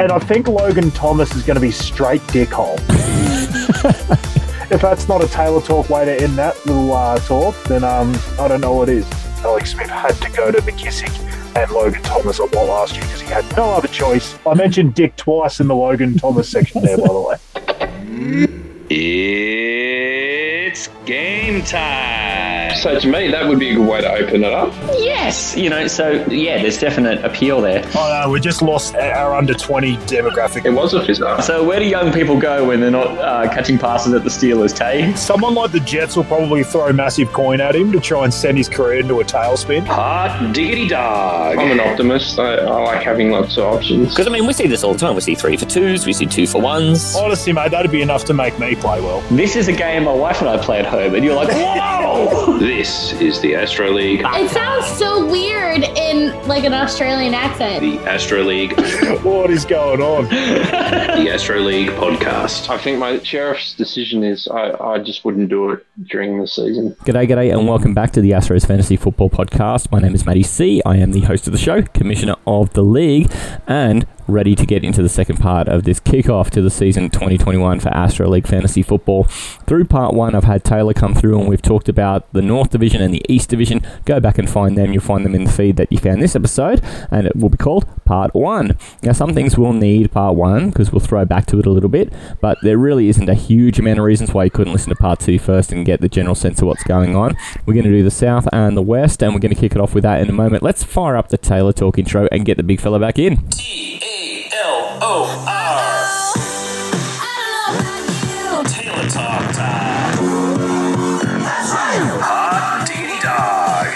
And I think Logan Thomas is going to be straight dickhole. if that's not a Talor talk way to end that little uh, talk, then um, I don't know what is. Alex Smith had to go to McKissic and Logan Thomas a lot last year because he had no other choice. I mentioned Dick twice in the Logan Thomas section there, by the way. It's game time. So to me, that would be a good way to open it up. Yes, you know, so yeah, there's definite appeal there. Oh no, we just lost our under 20 demographic. It was a fizzer. So where do young people go when they're not uh, catching passes at the Steelers, Tay? Someone like the Jets will probably throw a massive coin at him to try and send his career into a tailspin. Hot diggity dog. I'm an optimist. I, I like having lots of options. Because I mean, we see this all the time. We see three for twos, we see two for ones. Honestly, mate, that'd be enough to make me play well. This is a game my wife and I play at home, and you're like, whoa! This is the Astro League. It sounds so weird in like an Australian accent. The Astro League. What is going on? the Astro League podcast. I think my sheriff's decision is I, I just wouldn't do it during the season. G'day, g'day, and welcome back to the Astros Fantasy Football Podcast. My name is Matty C. I am the host of the show, commissioner of the league, and ready to get into the second part of this kickoff to the season 2021 for Astro League Fantasy Football. Through part one, I've had Talor come through and we've talked about the North Division and the East Division. Go back and find them. You'll find them in the feed that you found this episode, and it will be called Part One. Now, some things will need Part One because we'll throw back to it a little bit, but there really isn't a huge amount of reasons why you couldn't listen to Part Two first and get the general sense of what's going on. We're going to do the South and the West, and we're going to kick it off with that in a moment. Let's fire up the Talor Talk intro and get the big fella back in. T A L O R. Talor Talk time. Hot diggity dog.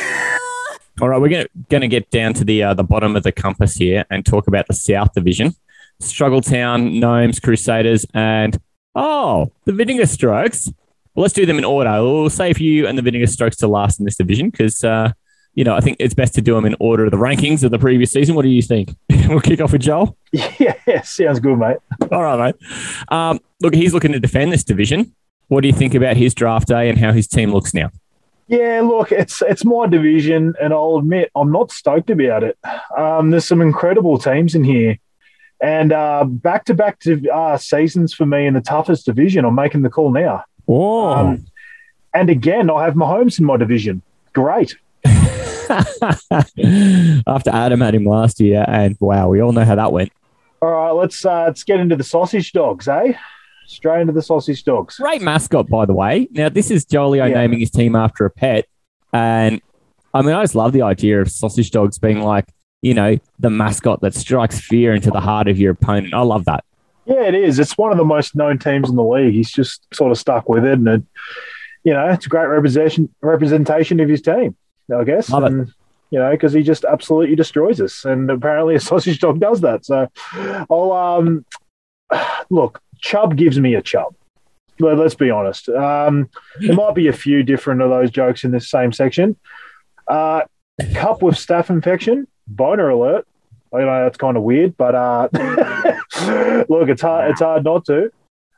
All right, we're gonna, gonna get down to the uh, the bottom of the compass here and talk about the South Division. Struggle Town, Gnomes, Crusaders, and oh, the Vinegar Strokes. Well, let's do them in order. We'll save you and the Vinegar Strokes to last in this division because, uh, you know, I think it's best to do them in order of the rankings of the previous season. What do you think? we'll kick off with Joel. Yeah, sounds good, mate. All right, mate. Um, look, he's looking to defend this division. What do you think about his draft day and how his team looks now? Yeah, look, it's it's my division, and I'll admit I'm not stoked about it. Um, there's some incredible teams in here, and back to back to seasons for me in the toughest division. I'm making the call now. Oh, Um, and again, I have Mahomes in my division. Great. after Adam had him last year, and wow, we all know how that went. All right, let's uh, let's get into the sausage dogs, eh? Straight into the sausage dogs. Great mascot, by the way. Now, this is Jolio Yeah. naming his team after a pet. And I mean, I just love the idea of sausage dogs being like, you know, the mascot that strikes fear into the heart of your opponent. I love that. Yeah, it is. It's one of the most known teams in the league. He's just sort of stuck with it, and it, you know, it's a great representation representation of his team. I guess. Love it. You know, because he just absolutely destroys us, and apparently a sausage dog does that. So, I'll um, look. Chubb gives me a chub. Let- Let's be honest. Um, there might be a few different of those jokes in this same section. Uh, cup with staph infection. Boner alert. I know that's kind of weird, but uh, look, it's hard. It's hard not to.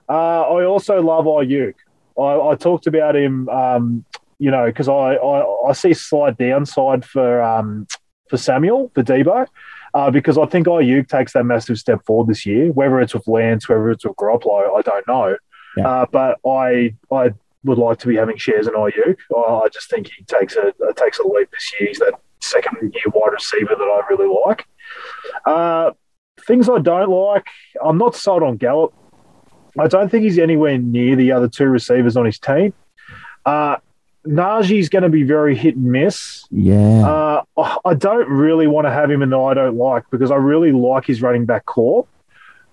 Uh, I also love Aiyuk. I, I talked about him, um, you know, because I, I I see slight downside for um, for Samuel for Debo. Uh, because I think Aiyuk takes that massive step forward this year, whether it's with Lance, whether it's with Garoppolo, I don't know. Yeah. Uh, but I I would like to be having shares in Aiyuk. I, I just think he takes a uh, takes a leap this year. He's that second year wide receiver that I really like. Uh, things I don't like, I'm not sold on Gallup. I don't think he's anywhere near the other two receivers on his team. Uh, Najee's going to be very hit and miss. Yeah. Uh, I don't really want to have him in the I don't like because I really like his running back core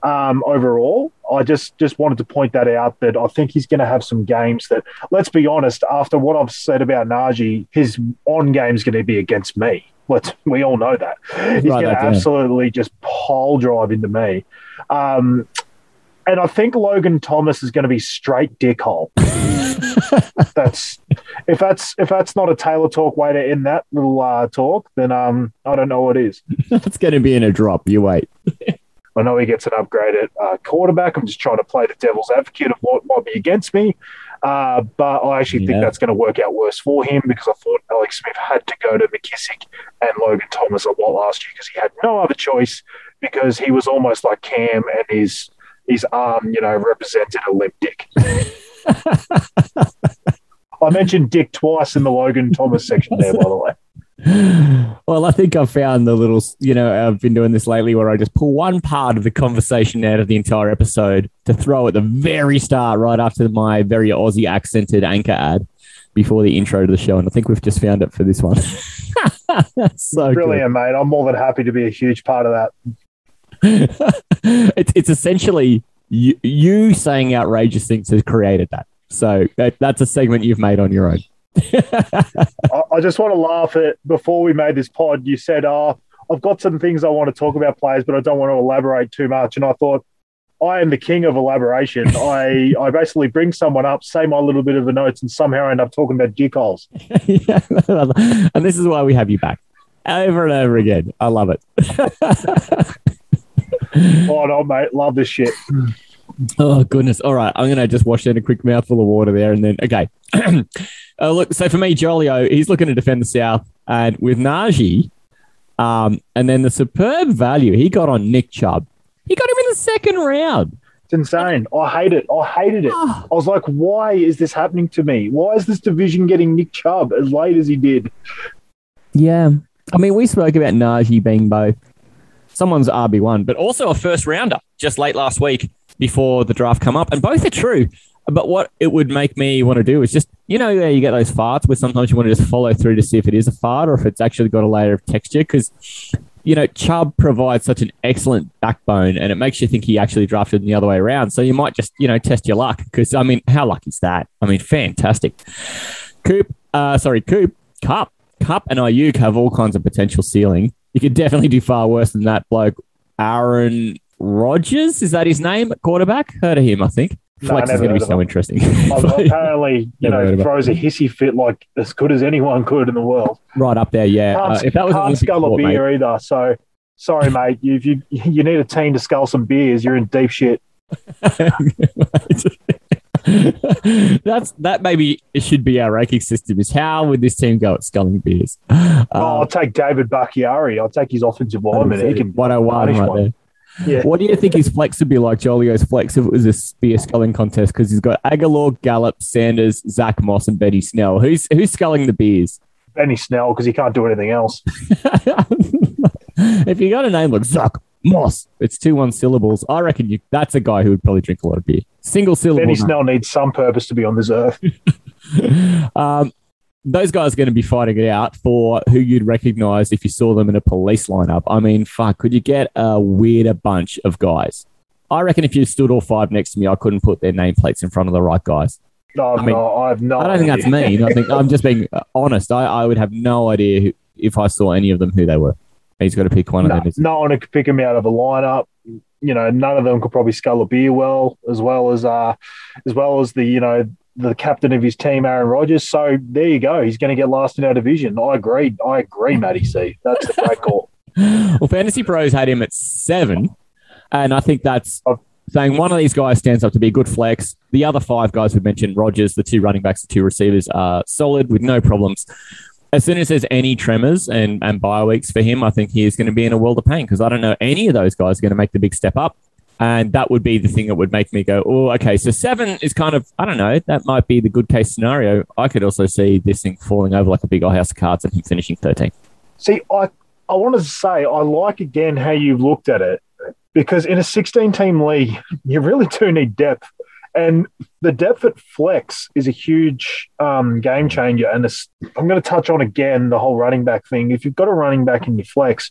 um, overall. I just just wanted to point that out that I think he's going to have some games that, let's be honest, after what I've said about Najee, his on game is going to be against me. Let's, we all know that. He's Right, going to absolutely just pole drive into me. Um, and I think Logan Thomas is going to be straight dickhole. that's if that's if that's not a Talor talk way to end that little uh, talk, then um I don't know what is. It's going to be in a drop. You wait. I know he gets an upgrade at uh, quarterback. I'm just trying to play the devil's advocate of what might be against me. Uh, but I actually Yeah. think that's going to work out worse for him because I thought Alex Smith had to go to McKissic and Logan Thomas a lot last year because he had no other choice because he was almost like Cam and his his arm, um, you know, represented a limp dick. I mentioned dick twice in the Logan Thomas section there, by the way. Well, I think I've found the little, you know, I've been doing this lately where I just pull one part of the conversation out of the entire episode to throw at the very start, right after my very Aussie accented anchor ad before the intro to the show. And I think we've just found it for this one. so good. Brilliant, mate. I'm more than happy to be a huge part of that. it's, it's essentially you, you saying outrageous things has created that. So that, that's a segment you've made on your own. I, I just want to laugh at before we made this pod, you said, Oh, I've got some things I want to talk about players, but I don't want to elaborate too much. And I thought, I am the king of elaboration. I, I basically bring someone up, say my little bit of the notes, and somehow end up talking about dick holes. Yeah. and this is why we have you back over and over again. I love it. Oh, no, mate. Love this shit. Oh goodness! All right, I'm gonna just wash down a quick mouthful of water there, and then okay. uh, look, so for me, Jolio, he's looking to defend the South, and with Najee, um, and then the superb value he got on Nick Chubb, he got him in the second round. It's insane. I hate it. I hated it. I was like, why is this happening to me? Why is this division getting Nick Chubb as late as he did? Yeah, I mean, we spoke about Najee being both someone's RB one, but also a first rounder just late last week before the draft come up, and both are true. But what it would make me want to do is just, you know, you get those farts where sometimes you want to just follow through to see if it is a fart or if it's actually got a layer of texture. Because, you know, Chubb provides such an excellent backbone and it makes you think he actually drafted the other way around. So you might just, you know, test your luck. Because, I mean, how lucky is that? I mean, fantastic. Coop, uh, sorry, Coop, Kupp, Kupp and Aiyuk have all kinds of potential ceiling. You could definitely do far worse than that bloke, Aaron Rodgers. Is that his name? Quarterback? Heard of him, I think. No, Flex is going to be so him. interesting. Apparently, you know, throws a hissy fit like as good as anyone could in the world. right up there, yeah. Can't, Uh, if that was can't a sport, mate, beer either. So sorry, mate. You, if you you need a team to scull some beers, you're in deep shit. That's that. Maybe it should be our ranking system. Is how would this team go at sculling beers? Oh, Uh, I'll take David Bakhtiari. I'll take his offensive lineman. He can 101 right one. there. Yeah. What do you think his flex would be like, Jolio's flex, if it was a spear sculling contest? Because he's got Aguilar, Gallup, Sanders, Zach Moss, and Benny Snell. Who's who's sculling the beers? Benny Snell because he can't do anything else. if you got a name like Zach Moss, it's two one syllables. I reckon you that's a guy who would probably drink a lot of beer. Single syllable. Benny. Snell needs some purpose to be on this earth. Um, those guys are going to be fighting it out for who you'd recognize if you saw them in a police lineup. I mean, fuck, could you get a weirder bunch of guys? I reckon if you stood all five next to me, I couldn't put their nameplates in front of the right guys. No, I mean, no, I have no. I don't think that's idea. mean. I think I'm just being honest. I, I would have no idea who, if I saw any of them who they were. He's got to pick one No, of them. no one could pick him out of a lineup. You know, none of them could probably scull a beer well, as well as uh, as well as the you know the captain of his team, Aaron Rodgers. So there you go. He's going to get last in our division. I agree. I agree, Matty C. That's a great call. Well, Fantasy Pros had him at seven, and I think that's Oh. saying one of these guys stands up to be a good flex. The other five guys we mentioned, Rodgers, the two running backs, the two receivers, are solid with no problems. As soon as there's any tremors and, and bye weeks for him, I think he is going to be in a world of pain because I don't know any of those guys are going to make the big step up. And that would be the thing that would make me go, oh, okay. So seven is kind of, I don't know, that might be the good case scenario. I could also see this thing falling over like a big old house of cards and him finishing 13. See, I I wanted to say I like again how you looked at it because in a 16 team league, you really do need depth. And the depth at flex is a huge um, game changer. And it's, I'm going to touch on again the whole running back thing. If you've got a running back in your flex,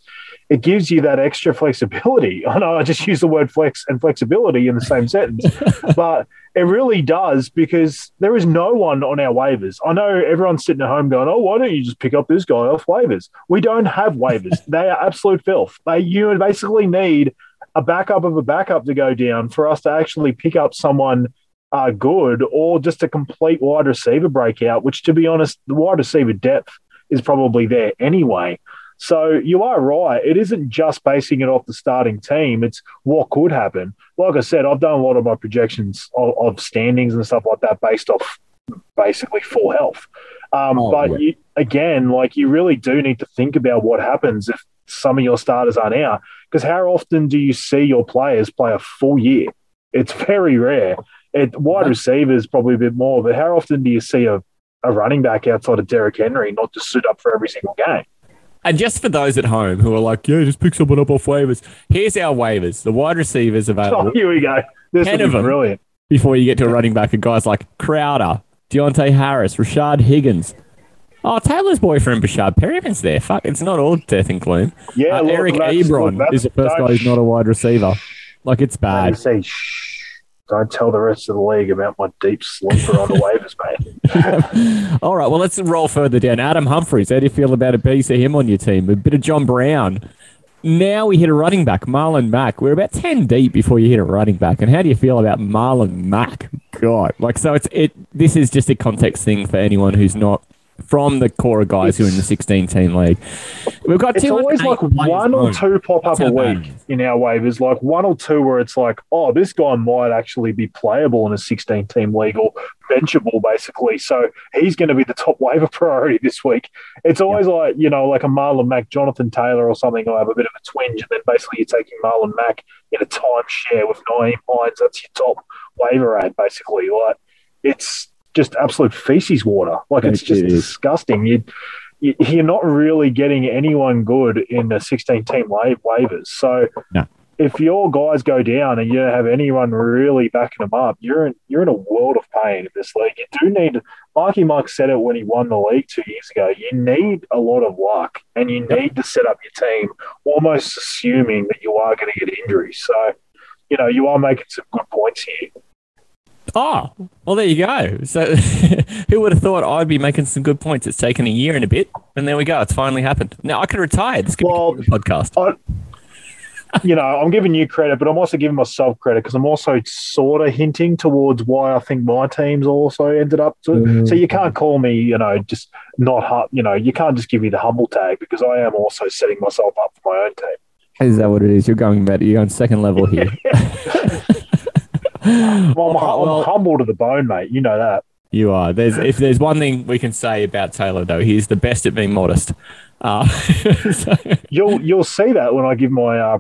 it gives you that extra flexibility. I know I just used the word flex and flexibility in the same sentence, but it really does because there is no one on our waivers. I know everyone's sitting at home going, "Oh, why don't you just pick up this guy off waivers?" We don't have waivers. they are absolute filth. They you basically need a backup of a backup to go down for us to actually pick up someone uh, good or just a complete wide receiver breakout. Which, to be honest, the wide receiver depth is probably there anyway. So you are right. It isn't just basing it off the starting team. It's what could happen. Like I said, I've done a lot of my projections of, of standings and stuff like that based off basically full health. Um, Oh, but yeah. you, again, like you really do need to think about what happens if some of your starters aren't out Because how often do you see your players play a full year? It's very rare. It wide receivers probably a bit more, but how often do you see a, a running back outside of Derrick Henry not just suit up for every single game? And just for those at home who are like, yeah, just pick someone up off waivers. Here's our waivers. The wide receivers available Oh, here we go. This Ten of them. brilliant. before you get to a running back. And guys like Crowder, Deonte Harris, Rashard Higgins. Oh, Talor's boyfriend, Breshad Perriman's there. Fuck, it's not all death and gloom. Yeah, Uh, Eric Ebron look, is the first guy who's not a wide receiver. Like, it's bad. say, shh, don't tell the rest of the league about my deep sleeper on the waivers, mate. All right, well, let's roll further down. Adam Humphries, how do you feel about a piece of him on your team? A bit of John Brown. Now we hit a running back, Marlon Mack. We're about 10 deep before you hit a running back. And how do you feel about Marlon Mack? God. Like, so it's it. this is just a context thing for anyone who's not from the core of guys who are in the 16 team league. We've got It's two always like one or two pop up a how bad week in our waivers, like one or two where it's like, oh, this guy might actually be playable in a 16 team league or benchable, basically. So he's going to be the top waiver priority this week. It's always like, you know, like a Marlon Mack, Jonathan Taylor or something. I have a bit of a twinge, and then basically you're taking Marlon Mack in a timeshare with Nyheim Hines. That's your top waiver ad, basically. Like, it's just absolute feces water. Like, it's just is. disgusting. You, you- you're not really getting anyone good in the 16 team wa- waivers. So No. if your guys go down and you don't have anyone really backing them up, you're in you're in a world of pain in this league. You do need. Mikey Mike said it when he won the league two years ago. You need a lot of luck, and you need to set up your team almost assuming that you are going to get injuries. So. You know, you are making some good points here. Oh, well, there you go. So, who would have thought I'd be making some good points? It's taken a year and a bit, and there we go. It's finally happened. Now I could retire. This could Well, be a podcast. I, you know, I'm giving you credit, but I'm also giving myself credit because I'm also sort of hinting towards why I think my team's also ended up to. Mm. So you can't call me, you know, just not, hu- you know, you can't just give me the humble tag because I am also setting myself up for my own team. Is that what it is? You're going better. You're on second level here. Well, I'm, well- I'm humble to the bone, mate. You know that. You are. There's if there's one thing we can say about Talor though, he's the best at being modest. Uh, so You'll you'll see that when I give my uh,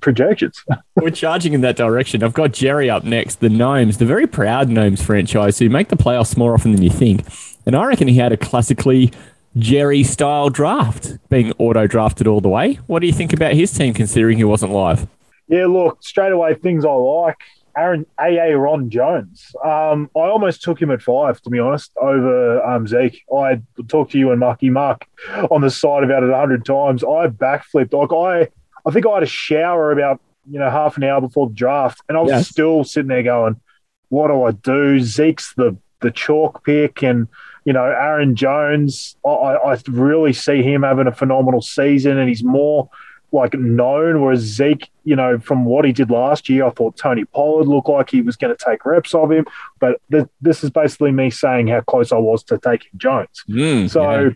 projections. we're charging in that direction. I've got Jerry up next. The Gnomes, the very proud Gnomes franchise, who make the playoffs more often than you think. And I reckon he had a classically Jerry style draft, being auto drafted all the way. What do you think about his team, considering he wasn't live? Yeah, look, straight away, things I like. Aaron AA Ron Jones. Um, I almost took him at five, to be honest, over um, Zeke. I talked to you and Marky Mark on the side about it a hundred times. I backflipped. Like I, I think I had a shower about you know half an hour before the draft, and I was Yes. still sitting there going, "What do I do?" Zeke's the the chalk pick, and you know Aaron Jones. I, I I really see him having a phenomenal season, and he's more like known. Whereas Zeke, you know, from what he did last year, I thought Tony Pollard looked like he was going to take reps of him. But th- this is basically me saying how close I was to taking Jones. Mm, So yeah.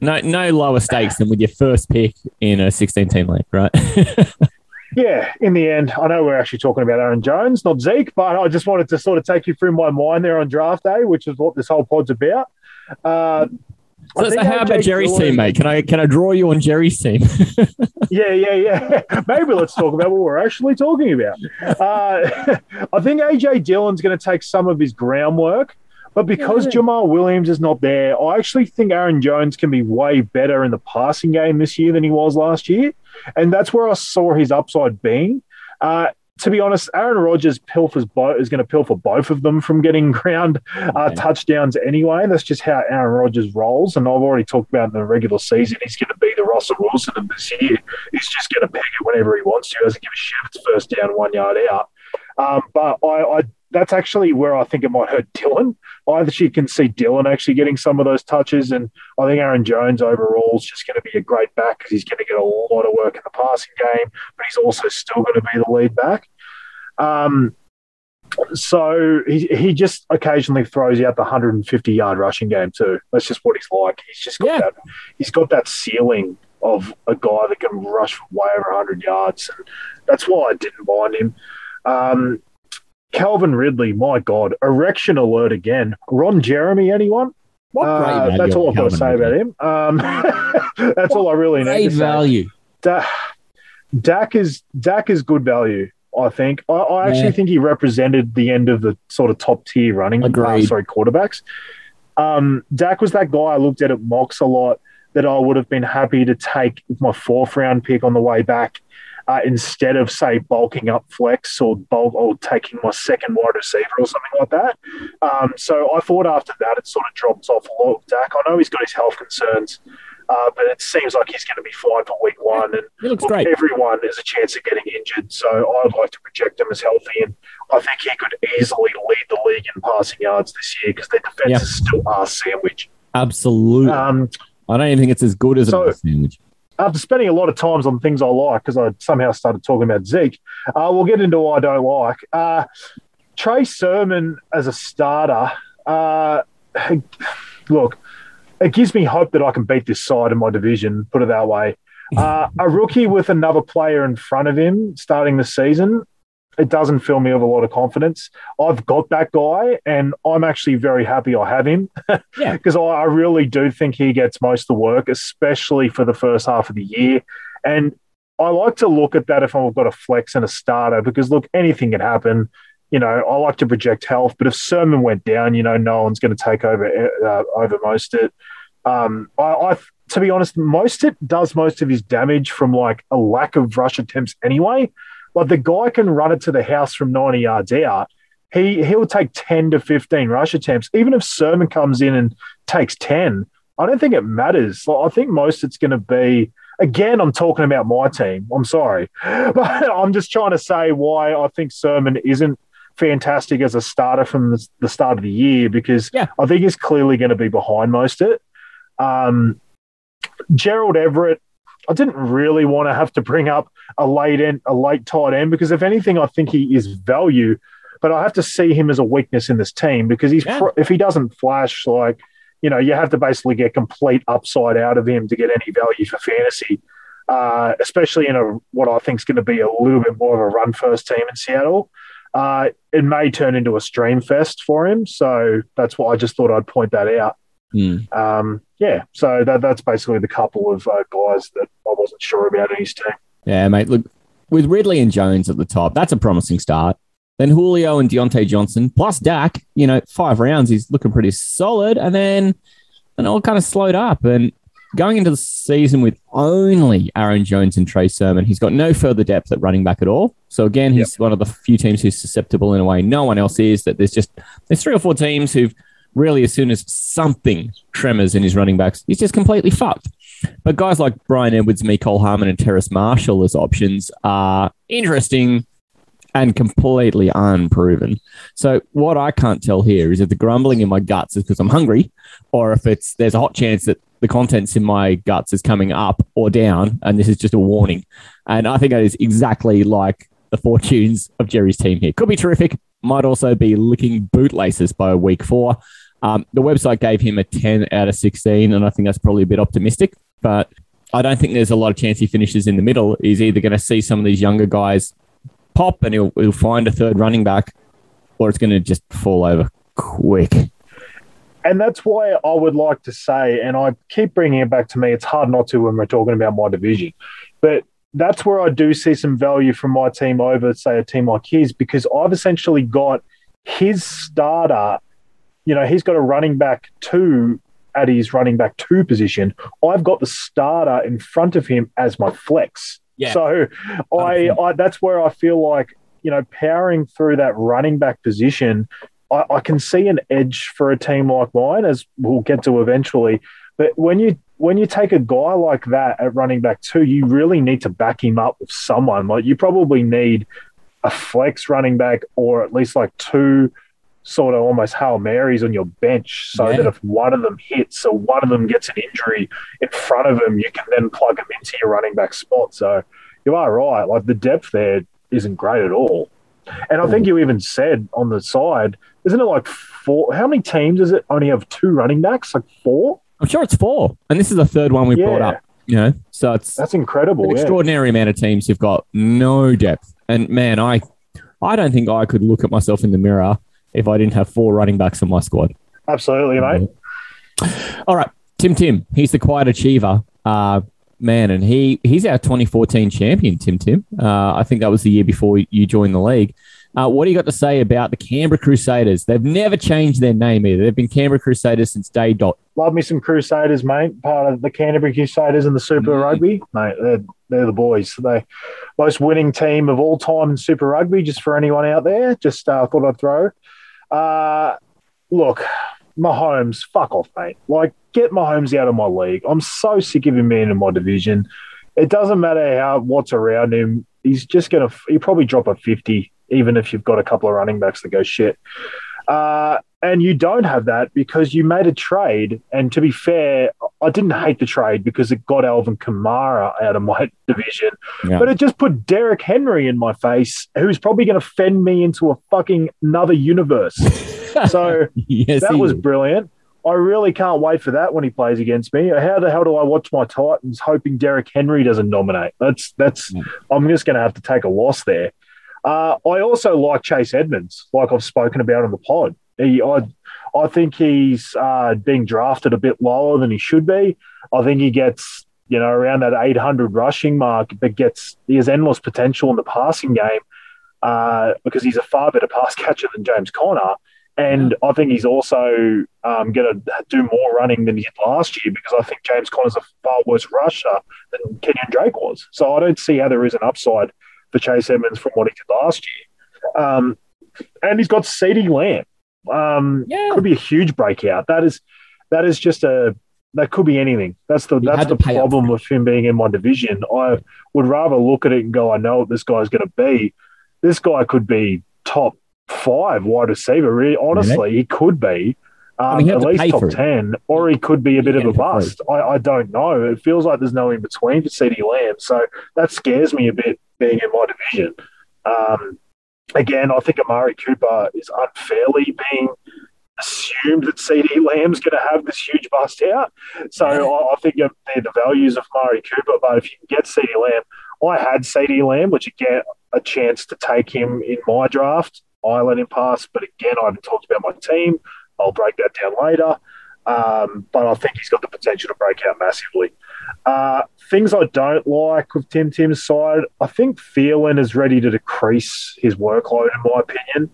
no, no lower stakes than with your first pick in a 16 team league, right? yeah, in the end, I know we're actually talking about Aaron Jones, not Zeke, but I just wanted to sort of take you through my mind there on draft day, which is what this whole pod's about. Uh, I so, how about Jerry's team, mate? Can I can I draw you on Jerry's team? Yeah, yeah, yeah. Maybe let's talk about what we're actually talking about. Uh, I think AJ Dillon's going to take some of his groundwork, but because Jamaal Williams is not there, I actually think Aaron Jones can be way better in the passing game this year than he was last year, and that's where I saw his upside being. Uh, to be honest, Aaron Rodgers pilfers bo- is going to pilfer both of them from getting ground uh, touchdowns anyway. That's just how Aaron Rodgers rolls. And I've already talked about in the regular season, he's going to be the Russell Wilson of this year. He's just going to peg it whenever he wants to. He doesn't give a shit if it's first down, one yard out. Um, but I, I, that's actually where I think it might hurt Dillon. I actually can see Dillon actually getting some of those touches, and I think Aaron Jones overall is just going to be a great back because he's going to get a lot of work in the passing game, but he's also still going to be the lead back. Um, so he, he just occasionally throws out the 150 yard rushing game too. That's just what he's like. He's just got Yeah. that. He's got that ceiling of a guy that can rush for way over 100 yards, and that's why I didn't mind him. Um, Calvin Ridley, my God, erection alert again. Ron Jeremy, anyone? What Uh, that's all I've got to say Ridley. about him. Um, that's all I really need Great value. Da- Dak is Dak is good value. I think. I, I actually Yeah. think he represented the end of the sort of top tier running. uh, sorry, quarterbacks. Um, Dak was that guy I looked at at mocks a lot that I would have been happy to take with my fourth round pick on the way back uh, instead of say bulking up flex or bulk or taking my second wide receiver or something like that. Um, so I thought after that it sort of drops off a lot Dak. I know he's got his health concerns, uh, but it seems like he's going to be fine for week one. And He looks look, great. everyone has a chance of getting injured, so I'd like to project him as healthy. And I think he could easily lead the league in passing yards this year because their defense Yeah. is still our sandwich. Absolutely. Um, I don't even think it's as good as so- a sandwich. After spending a lot of times on things I like, because I somehow started talking about Zeke, uh, we'll get into what I don't like. Uh, Trey Sermon as a starter, uh, look, it gives me hope that I can beat this side in my division, put it that way. Uh, a rookie with another player in front of him starting the season, it doesn't fill me with a lot of confidence. I've got that guy, and I'm actually very happy I have him Yeah. because I, I really do think he gets most of the work, especially for the first half of the year. And I like to look at that if I've got a flex and a starter because look, anything can happen. You know, I like to project health, but if Sermon went down, you know, no one's going to take over uh, over Mostert. Um, I, I, to be honest, Mostert does most of his damage from like a lack of rush attempts anyway. Like the guy can run it to the house from ninety yards out. He he'll take ten to fifteen rush attempts, even if Sermon comes in and takes ten. I don't think it matters. Like, I think Mostert's going to be. Again, I'm talking about my team. I'm sorry, but I'm just trying to say why I think Sermon isn't fantastic as a starter from the, the start of the year because Yeah. I think he's clearly going to be behind Mostert. Um, Gerald Everett, I didn't really want to have to bring up a late end, a late tight end because if anything, I think he is value, but I have to see him as a weakness in this team because he's Yeah. pro- if he doesn't flash like you know you have to basically get complete upside out of him to get any value for fantasy. Uh, especially in a what I think is going to be a little bit more of a run first team in Seattle. Uh, it may turn into a stream fest for him, so that's why I just thought I'd point that out. Hmm. Um, yeah, so that, that's basically the couple of uh, guys that I wasn't sure about in his team. Yeah, mate. Look, with Ridley and Jones at the top, that's a promising start. Then Julio and Diontae Johnson plus Dak, you know, five rounds, he's looking pretty solid. And then and all kind of slowed up. And going into the season with only Aaron Jones and Trey Sermon, he's got no further depth at running back at all. So again, he's one of the few teams who's susceptible in a way no one else is. That there's just there's three or four teams who've really, as soon as something tremors in his running backs, he's just completely fucked. But guys like Bryan Edwards, Nicole Harmon, and Terrace Marshall as options are interesting and completely unproven. So what I can't tell here is if the grumbling in my guts is because I'm hungry, or if it's there's a hot chance that the contents in my guts is coming up or down, and this is just a warning. And I think that is exactly like the fortunes of Jerry's team here. Could be terrific. Might also be licking bootlaces by week four. Um, the website gave him a 10 out of 16, and I think that's probably a bit optimistic. But I don't think there's a lot of chance he finishes in the middle. He's either going to see some of these younger guys pop and he'll, he'll find a third running back, or it's going to just fall over quick. And that's why I would like to say, and I keep bringing it back to me, it's hard not to when we're talking about my division, but that's where I do see some value from my team over, say, a team like his, because I've essentially got his starter, you know, he's got a running back two at his running back two position. I've got the starter in front of him as my flex. Yeah. So I, I that's where I feel like, you know, powering through that running back position, I, I can see an edge for a team like mine, as we'll get to eventually. But when you when you take a guy like that at running back two, you really need to back him up with someone. Like you probably need a flex running back or at least like two sort of almost Hail Marys on your bench so Yeah. that if one of them hits or one of them gets an injury in front of them, you can then plug them into your running back spot. So you are right. Like the depth there isn't great at all. And I think you even said on the side, isn't it like four? How many teams does it only have two running backs? Like four? I'm sure it's four, and this is the third one we brought Yeah. up. You know, so it's That's incredible. yeah. extraordinary amount of teams who've got no depth. And man, I, I don't think I could look at myself in the mirror if I didn't have four running backs in my squad. Absolutely, mate. All right, Tim Tim, he's the quiet achiever. Uh, man, and he he's our 2014 champion, Tim Tim. Uh, I think that was the year before you joined the league. Uh, what do you got to say about the Canberra Crusaders? They've never changed their name either. They've been Canberra Crusaders since day dot. Love me some Crusaders, mate. Part of the Canterbury Crusaders and the Super Mm. Rugby, mate. They're, they're the boys. They most winning team of all time in Super Rugby. Just for anyone out there, just uh, thought I'd throw. Uh, look, Mahomes, fuck off, mate. Like, get Mahomes out of my league. I'm so sick of him being in my division. It doesn't matter how what's around him. He's just gonna. He probably drop a fifty, even if you've got a couple of running backs that go shit. Uh, and you don't have that because you made a trade. And to be fair, I didn't hate the trade because it got Alvin Kamara out of my division, Yeah. but it just put Derrick Henry in my face, who's probably going to fend me into a fucking another universe. so yes, that was is. brilliant. I really can't wait for that when he plays against me. How the hell do I watch my Titans hoping Derrick Henry doesn't nominate? That's that's. Mm. I'm just going to have to take a loss there. Uh, I also like Chase Edmonds, like I've spoken about on the pod. He, I, I think he's uh, being drafted a bit lower than he should be. I think he gets, you know, around that 800 rushing mark, but gets he has endless potential in the passing game uh, because he's a far better pass catcher than James Conner. And I think he's also um, going to do more running than he did last year because I think James Conner's a far worse rusher than Kenyan Drake was. So I don't see how there is an upside for Chase Edmonds from what he did last year. Um, and he's got CeeDee Lamb. Um, Yeah. could be a huge breakout. That is that is just a that could be anything. That's the You that's the to pay up problem with him being in my division. I would rather look at it and go, I know what this guy's going to be. This guy could be top five wide receiver. Really, honestly, he could be. Um, mean, at least top it. ten, or he could be a bit of a get it for free. bust. I, I don't know. It feels like there's no in between for CeeDee Lamb, so that scares me a bit being in my division. Um, again, I think Amari Cooper is unfairly being assumed that CeeDee Lamb's going to have this huge bust out. So I, I think of the, the values of Amari Cooper, but if you can get CeeDee Lamb, I had CeeDee Lamb, which again, a chance to take him in my draft. I let him pass, but again, I haven't talked about my team. I'll break that down later. Um, but I think he's got the potential to break out massively. Uh, things I don't like with Tim Tim's side, I think Thielen is ready to decrease his workload, in my opinion.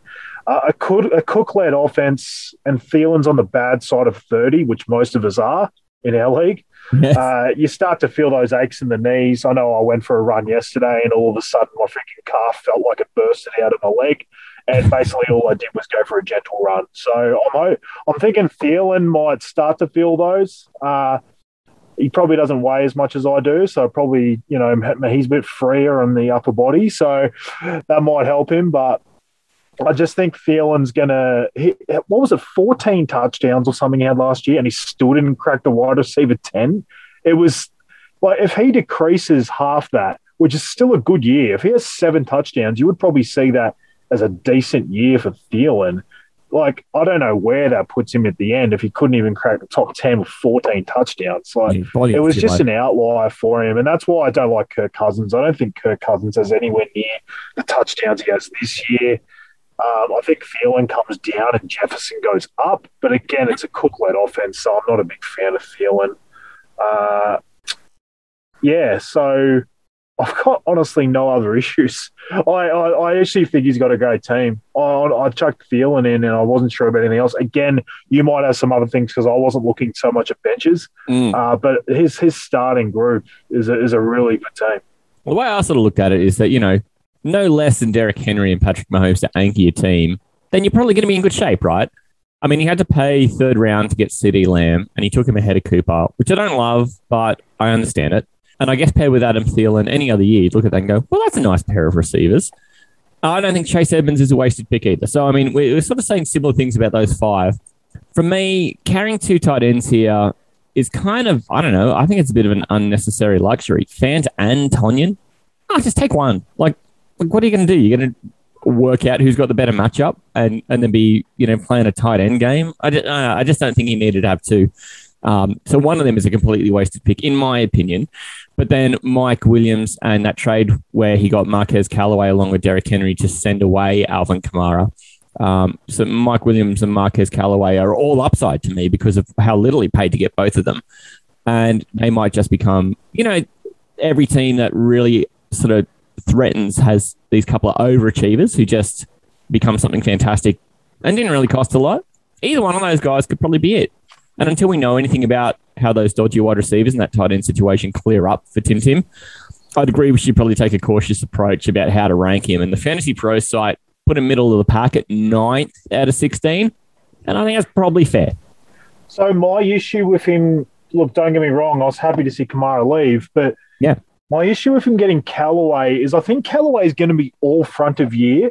Uh, a, cook, a cook-led offense and Thielen's on the bad side of 30, which most of us are in our league. Yes. Uh, you start to feel those aches in the knees. I know I went for a run yesterday and all of a sudden my freaking calf felt like it bursted out of my leg. And basically all I did was go for a gentle run. So I'm, I'm thinking Thielen might start to feel those. Uh, he probably doesn't weigh as much as I do, so probably you know he's a bit freer on the upper body, so that might help him. But I just think Thielen's gonna. He, what was it? Fourteen touchdowns or something he had last year, and he still didn't crack the wide receiver ten. It was like if he decreases half that, which is still a good year. If he has seven touchdowns, you would probably see that as a decent year for Thielen. Like I don't know where that puts him at the end if he couldn't even crack the top ten with fourteen touchdowns. Like Yeah, it was just low. an outlier for him, and that's why I don't like Kirk Cousins. I don't think Kirk Cousins has anywhere near the touchdowns he has this year. Um, I think Thielen comes down and Jefferson goes up, but again, it's a Cook-led offense, so I'm not a big fan of Thielen. Uh, yeah, so I've got honestly no other issues. I, I, I actually think he's got a great team. I, I chucked Thielen in, and I wasn't sure about anything else. Again, you might have some other things because I wasn't looking so much at benches. Mm. Uh, but his his starting group is a, is a really good team. Well, the way I sort of looked at it is that, you know, no less than Derrick Henry and Patrick Mahomes to anchor your team, then you're probably going to be in good shape, right? I mean, he had to pay third round to get CeeDee Lamb, and he took him ahead of Cooper, which I don't love, but I understand it. And I guess paired with Adam Thielen any other year, you'd look at that and go, well, that's a nice pair of receivers. I don't think Chase Edmonds is a wasted pick either. So, I mean, we're, we're sort of saying similar things about those five. For me, carrying two tight ends here is kind of, I don't know, I think it's a bit of an unnecessary luxury. Fant and Tonyan, oh, just take one. Like, like what are you going to do? You're going to work out who's got the better matchup and, and then be, you know, playing a tight end game? I just, uh, I just don't think he needed to have two. Um, so one of them is a completely wasted pick, in my opinion. But then Mike Williams and that trade where he got Marquez Callaway along with Derrick Henry to send away Alvin Kamara. Um, so Mike Williams and Marquez Callaway are all upside to me because of how little he paid to get both of them. And they might just become, you know, every team that really sort of threatens has these couple of overachievers who just become something fantastic and didn't really cost a lot. Either one of those guys could probably be it. And until we know anything about how those dodgy wide receivers and that tight end situation clear up for Tim Tim, I'd agree we should probably take a cautious approach about how to rank him. And the Fantasy Pro site put him middle of the pack at ninth out of 16. And I think that's probably fair. So my issue with him, look, don't get me wrong, I was happy to see Kamara leave, but Yeah. my issue with him getting Callaway is I think Callaway is going to be all front of year.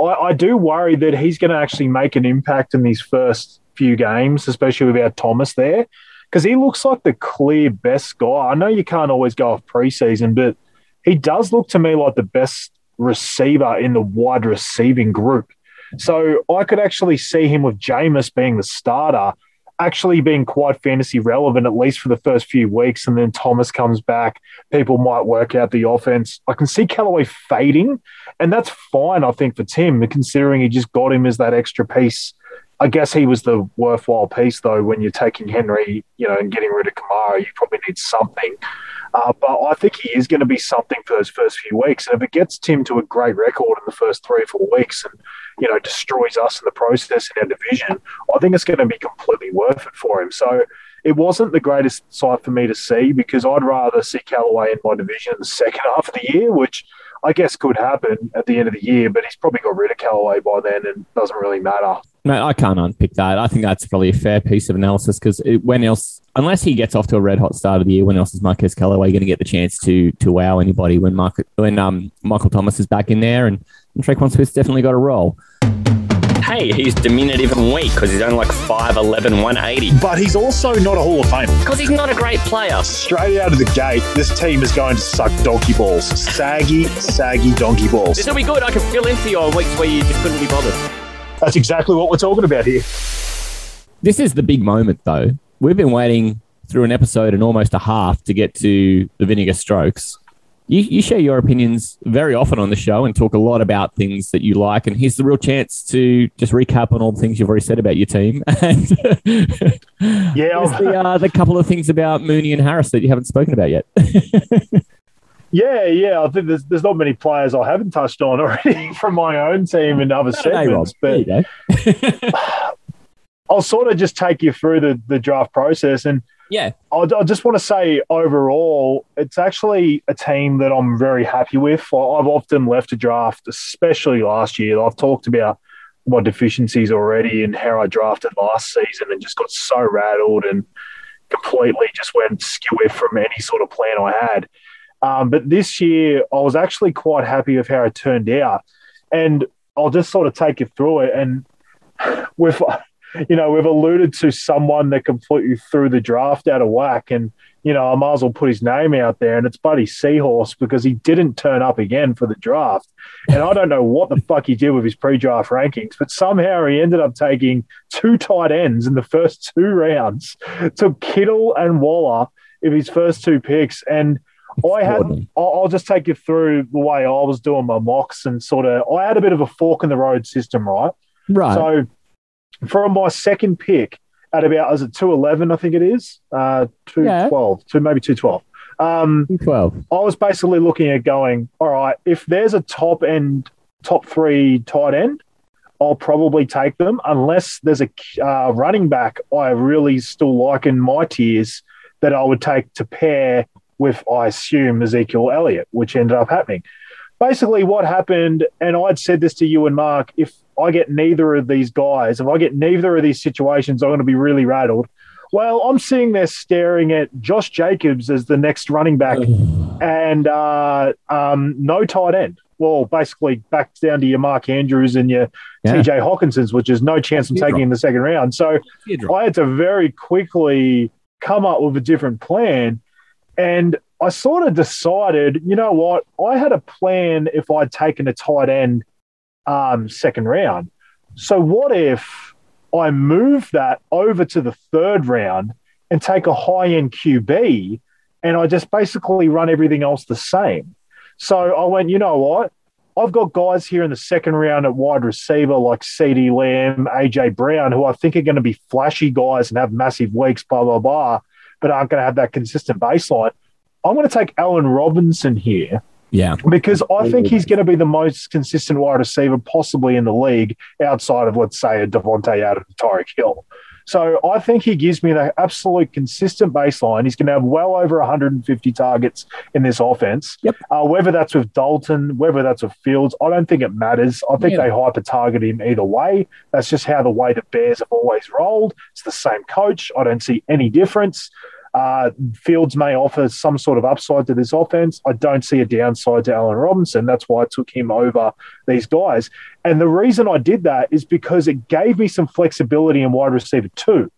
I, I do worry that he's going to actually make an impact in these first few games, especially without Thomas there, because he looks like the clear best guy. I know you can't always go off preseason, but he does look to me like the best receiver in the wide receiving group. So I could actually see him with Jameis being the starter, actually being quite fantasy relevant, at least for the first few weeks. And then Thomas comes back. People might work out the offense. I can see Callaway fading, and that's fine, I think, for Tim, considering he just got him as that extra piece. I guess he was the worthwhile piece, though, when you're taking Henry, you know, and getting rid of Kamara, you probably need something. Uh, but I think he is going to be something for those first few weeks. And if it gets Tim to a great record in the first three or four weeks and, you know, destroys us in the process in our division, I think it's going to be completely worth it for him. So it wasn't the greatest sight for me to see because I'd rather see Callaway in my division in the second half of the year, which I guess could happen at the end of the year, but he's probably got rid of Callaway by then and doesn't really matter. No, I can't unpick that. I think that's probably a fair piece of analysis because when else, unless he gets off to a red hot start of the year, when else is Marquez Callaway going to get the chance to to wow anybody when Mark, when um, Michael Thomas is back in there and, and Tre'Quan Smith's definitely got a role. Hey, he's diminutive and weak because he's only like 5'11, 180. But he's also not a Hall of Famer. Because he's not a great player. Straight out of the gate, this team is going to suck donkey balls. Saggy, saggy donkey balls. This will be good. I can fill in for you on weeks where you just couldn't be bothered. That's exactly what we're talking about here. This is the big moment, though. We've been waiting through an episode and almost a half to get to the vinegar strokes. You, you share your opinions very often on the show and talk a lot about things that you like. And here's the real chance to just recap on all the things you've already said about your team. And Yeah, the, uh, the couple of things about Mooney and Harris that you haven't spoken about yet. Yeah, yeah. I think there's, there's not many players I haven't touched on already from my own team and other segments, There you but go. I'll sort of just take you through the, the draft process. And Yeah. I, I just want to say overall, it's actually a team that I'm very happy with. I- I've often left a draft, especially last year. I've talked about my deficiencies already and how I drafted last season and just got so rattled and completely just went skew from any sort of plan I had. Um, but this year, I was actually quite happy with how it turned out. And I'll just sort of take you through it. And we've, you know, we've alluded to someone that completely threw the draft out of whack. And, you know, I might as well put his name out there. And it's Buddy Seahorse because he didn't turn up again for the draft. And I don't know what the fuck he did with his pre draft rankings, but somehow he ended up taking two tight ends in the first two rounds. Took Kittle and Waller in his first two picks. And I had, I'll, just take you through the way I was doing my mocks and sort of, I had a bit of a fork in the road system, right? Right. So from my second pick at about, is it 211, I think it is? Uh, 212, two, maybe 212. Um, 12. I was basically looking at going, all right, if there's a top end, top three tight end, I'll probably take them unless there's a uh, running back I really still like in my tiers that I would take to pair with, I assume, Ezekiel Elliott, which ended up happening. Basically, what happened, and I'd said this to you and Mark, if I get neither of these guys, if I get neither of these situations, I'm going to be really rattled. Well, I'm sitting there staring at Josh Jacobs as the next running back and uh, um, no tight end. Well, basically back down to your Mark Andrews and your Yeah. TJ Hockensons, which is no chance I'm taking in the second round. So I had to very quickly come up with a different plan. And I sort of decided, you know what? I had a plan if I'd taken a tight end um, second round. So what if I move that over to the third round and take a high end QB and I just basically run everything else the same? So I went, you know what? I've got guys here in the second round at wide receiver like CeeDee Lamb, AJ Brown, who I think are going to be flashy guys and have massive weeks, blah, blah, blah, but aren't going to have that consistent baseline. I'm going to take Allen Robinson here Yeah. because I think he's going to be the most consistent wide receiver possibly in the league outside of, let's say, a Davante Adams, Tyreek Hill. So I think he gives me an absolute consistent baseline. He's going to have well over 150 targets in this offense. Yep. Uh, whether that's with Dalton, whether that's with Fields, I don't think it matters. I think Yeah. they hyper target him either way. That's just how the way the Bears have always rolled. It's the same coach. I don't see any difference. Uh, Fields may offer some sort of upside to this offense. I don't see a downside to Allen Robinson. That's why I took him over these guys. And the reason I did that is because it gave me some flexibility in wide receiver too.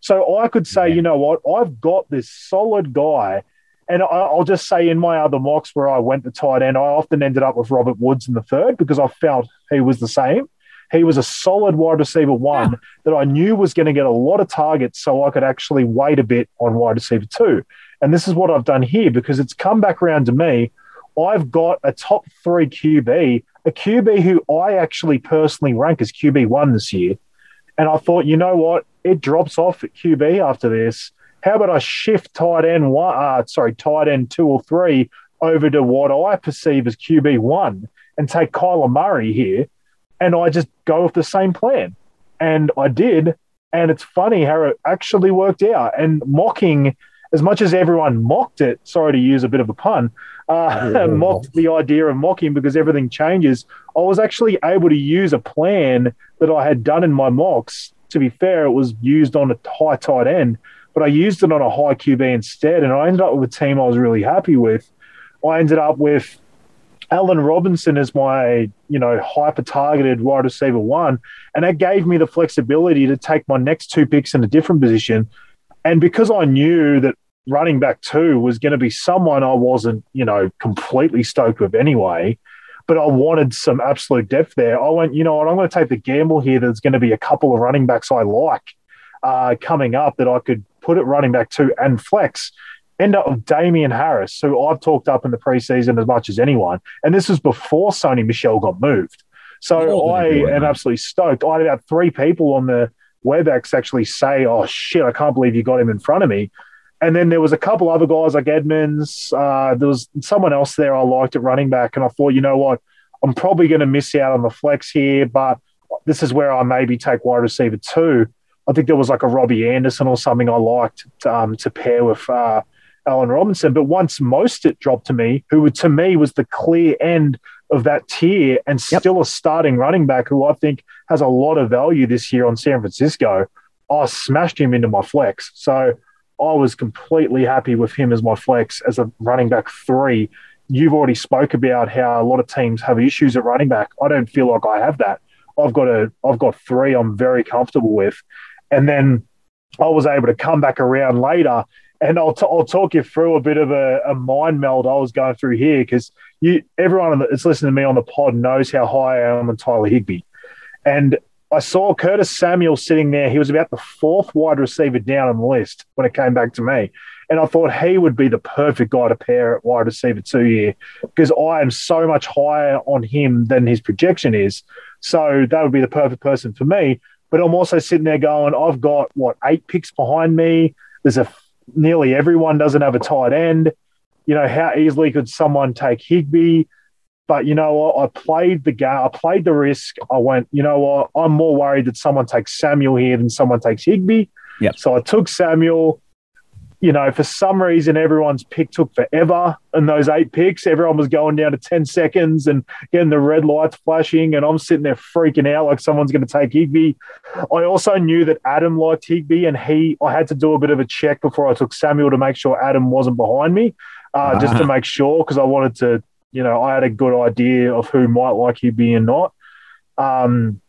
So I could say, you know what, I've got this solid guy. And I'll just say in my other mocks where I went to tight end, I often ended up with Robert Woods in the third because I felt he was the same. He was a solid wide receiver one that I knew was going to get a lot of targets so I could actually wait a bit on wide receiver two. And this is what I've done here because it's come back around to me. I've got a top three QB, a QB who I actually personally rank as QB1 this year. And I thought, you know what? It drops off at QB after this. How about I shift tight end one, uh, sorry, tight end two or three over to what I perceive as QB1 and take Kyler Murray here and I just go with the same plan. And I did. And it's funny how it actually worked out. And mocking, as much as everyone mocked it, sorry to use a bit of a pun, uh, mocked the idea of mocking because everything changes. I was actually able to use a plan that I had done in my mocks. To be fair, it was used on a high tight end, but I used it on a high QB instead. And I ended up with a team I was really happy with. I ended up with Allen Robinson as my, you know, hyper targeted wide receiver one. And that gave me the flexibility to take my next two picks in a different position. And because I knew that running back two was going to be someone I wasn't, you know, completely stoked with anyway, but I wanted some absolute depth there. I went, you know what, I'm going to take the gamble here. There's going to be a couple of running backs I like uh, coming up that I could put at running back two and flex end up with Damien Harris, who I've talked up in the preseason as much as anyone. And this was before Sony Michel got moved. So I am absolutely stoked. I had about three people on the WebEx actually say, oh, shit, I can't believe you got him in front of me. And then there was a couple other guys like Edmonds. Uh, there was someone else there I liked at running back. And I thought, you know what? I'm probably going to miss out on the flex here, but this is where I maybe take wide receiver two. I think there was like a Robbie Anderson or something I liked to, um, to pair with uh, Allen Robinson. But once Mostert dropped to me, who to me was the clear end of that tier and still a starting running back who I think has a lot of value this year on San Francisco, I smashed him into my flex. So I was completely happy with him as my flex as a running back three. You've already spoke about how a lot of teams have issues at running back. I don't feel like I have that. I've got a I've got three I'm very comfortable with. And then I was able to come back around later and I'll, t- I'll talk you through a bit of a, a mind meld I was going through here because you everyone that's listening to me on the pod knows how high I am on Tyler Higbee. And I saw Curtis Samuel sitting there. He was about the fourth wide receiver down on the list when it came back to me. And I thought he would be the perfect guy to pair at wide receiver two here because I am so much higher on him than his projection is. So that would be the perfect person for me. But I'm also sitting there going, I've got what eight picks behind me. There's a nearly everyone doesn't have a tight end. You know, how easily could someone take Higbee? But you know what? I played the game. I played the risk. I went, you know what? I'm more worried that someone takes Samuel here than someone takes Higbee. Yep. So I took Samuel. You know, for some reason, everyone's pick took forever. And those eight picks, everyone was going down to 10 seconds and getting the red lights flashing. And I'm sitting there freaking out like someone's going to take Higbee. I also knew that Adam liked Higbee, and he, I had to do a bit of a check before I took Samuel to make sure Adam wasn't behind me, uh, just to make sure because I wanted to, you know, I had a good idea of who might like Higbee and not. Um,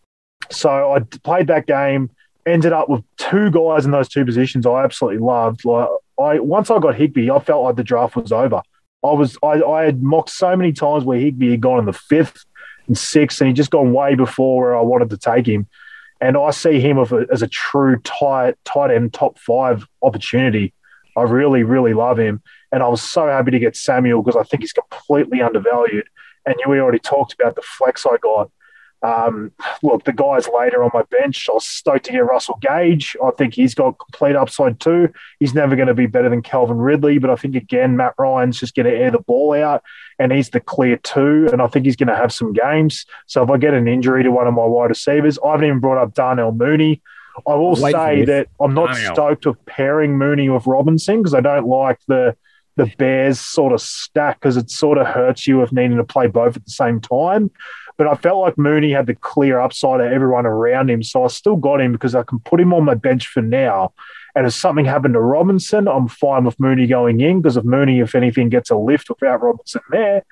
so I played that game, ended up with two guys in those two positions I absolutely loved. Like I once I got Higbee, I felt like the draft was over. I was I, I had mocked so many times where Higbee had gone in the fifth and sixth, and he just gone way before where I wanted to take him. And I see him of a, as a true tight tight end top five opportunity. I really really love him, and I was so happy to get Samuel because I think he's completely undervalued. And we already talked about the flex I got. Um, look, the guys later on my bench, I was stoked to get Russell Gage. I think he's got complete upside too. He's never going to be better than Calvin Ridley, but I think again, Matt Ryan's just going to air the ball out and he's the clear two. And I think he's going to have some games. So if I get an injury to one of my wide receivers, I haven't even brought up Darnell Mooney. I will Wait say this. that I'm not Darnell. stoked of pairing Mooney with Robinson because I don't like the the Bears sort of stack because it sort of hurts you if needing to play both at the same time. But I felt like Mooney had the clear upside of everyone around him. So I still got him because I can put him on my bench for now. And if something happened to Robinson, I'm fine with Mooney going in because if Mooney, if anything, gets a lift without Robinson there,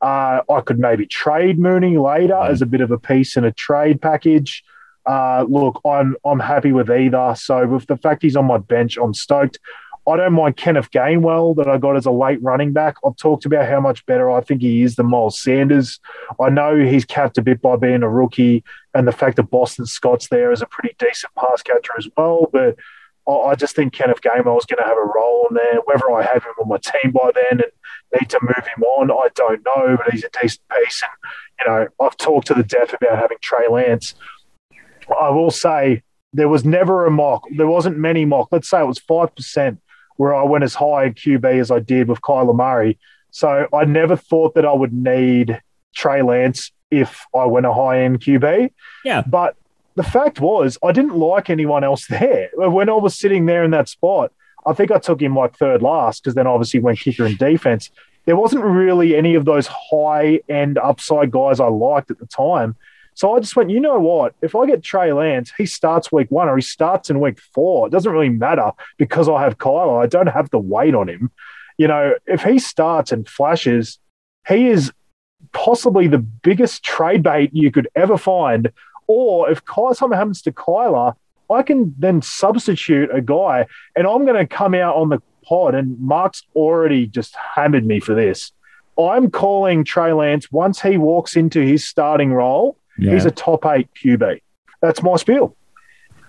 uh, I could maybe trade Mooney later as a bit of a piece in a trade package. Uh, look, I'm I'm happy with either. So with the fact he's on my bench, I'm stoked. I don't mind Kenneth Gainwell that I got as a late running back. I've talked about how much better I think he is than Miles Sanders. I know he's capped a bit by being a rookie, and the fact that Boston Scott's there is a pretty decent pass catcher as well. But I just think Kenneth Gainwell is going to have a role in there. Whether I have him on my team by then and need to move him on, I don't know. But he's a decent piece, and you know I've talked to the death about having Trey Lance. I will say there was never a mock. There wasn't many mock. Let's say it was five percent where I went as high in QB as I did with Kyler Murray. So I never thought that I would need Trey Lance if I went a high end QB. Yeah. But the fact was, I didn't like anyone else there. When I was sitting there in that spot, I think I took him like third last because then obviously went kicker and defense. There wasn't really any of those high end upside guys I liked at the time. So I just went, you know what? If I get Trey Lance, he starts week one or he starts in week four. It doesn't really matter because I have Kyler. I don't have the weight on him. You know, if he starts and flashes, he is possibly the biggest trade bait you could ever find. Or if something happens to Kyler, I can then substitute a guy and I'm going to come out on the pod. And Mark's already just hammered me for this. I'm calling Trey Lance once he walks into his starting role, he's a top eight QB. That's my spiel.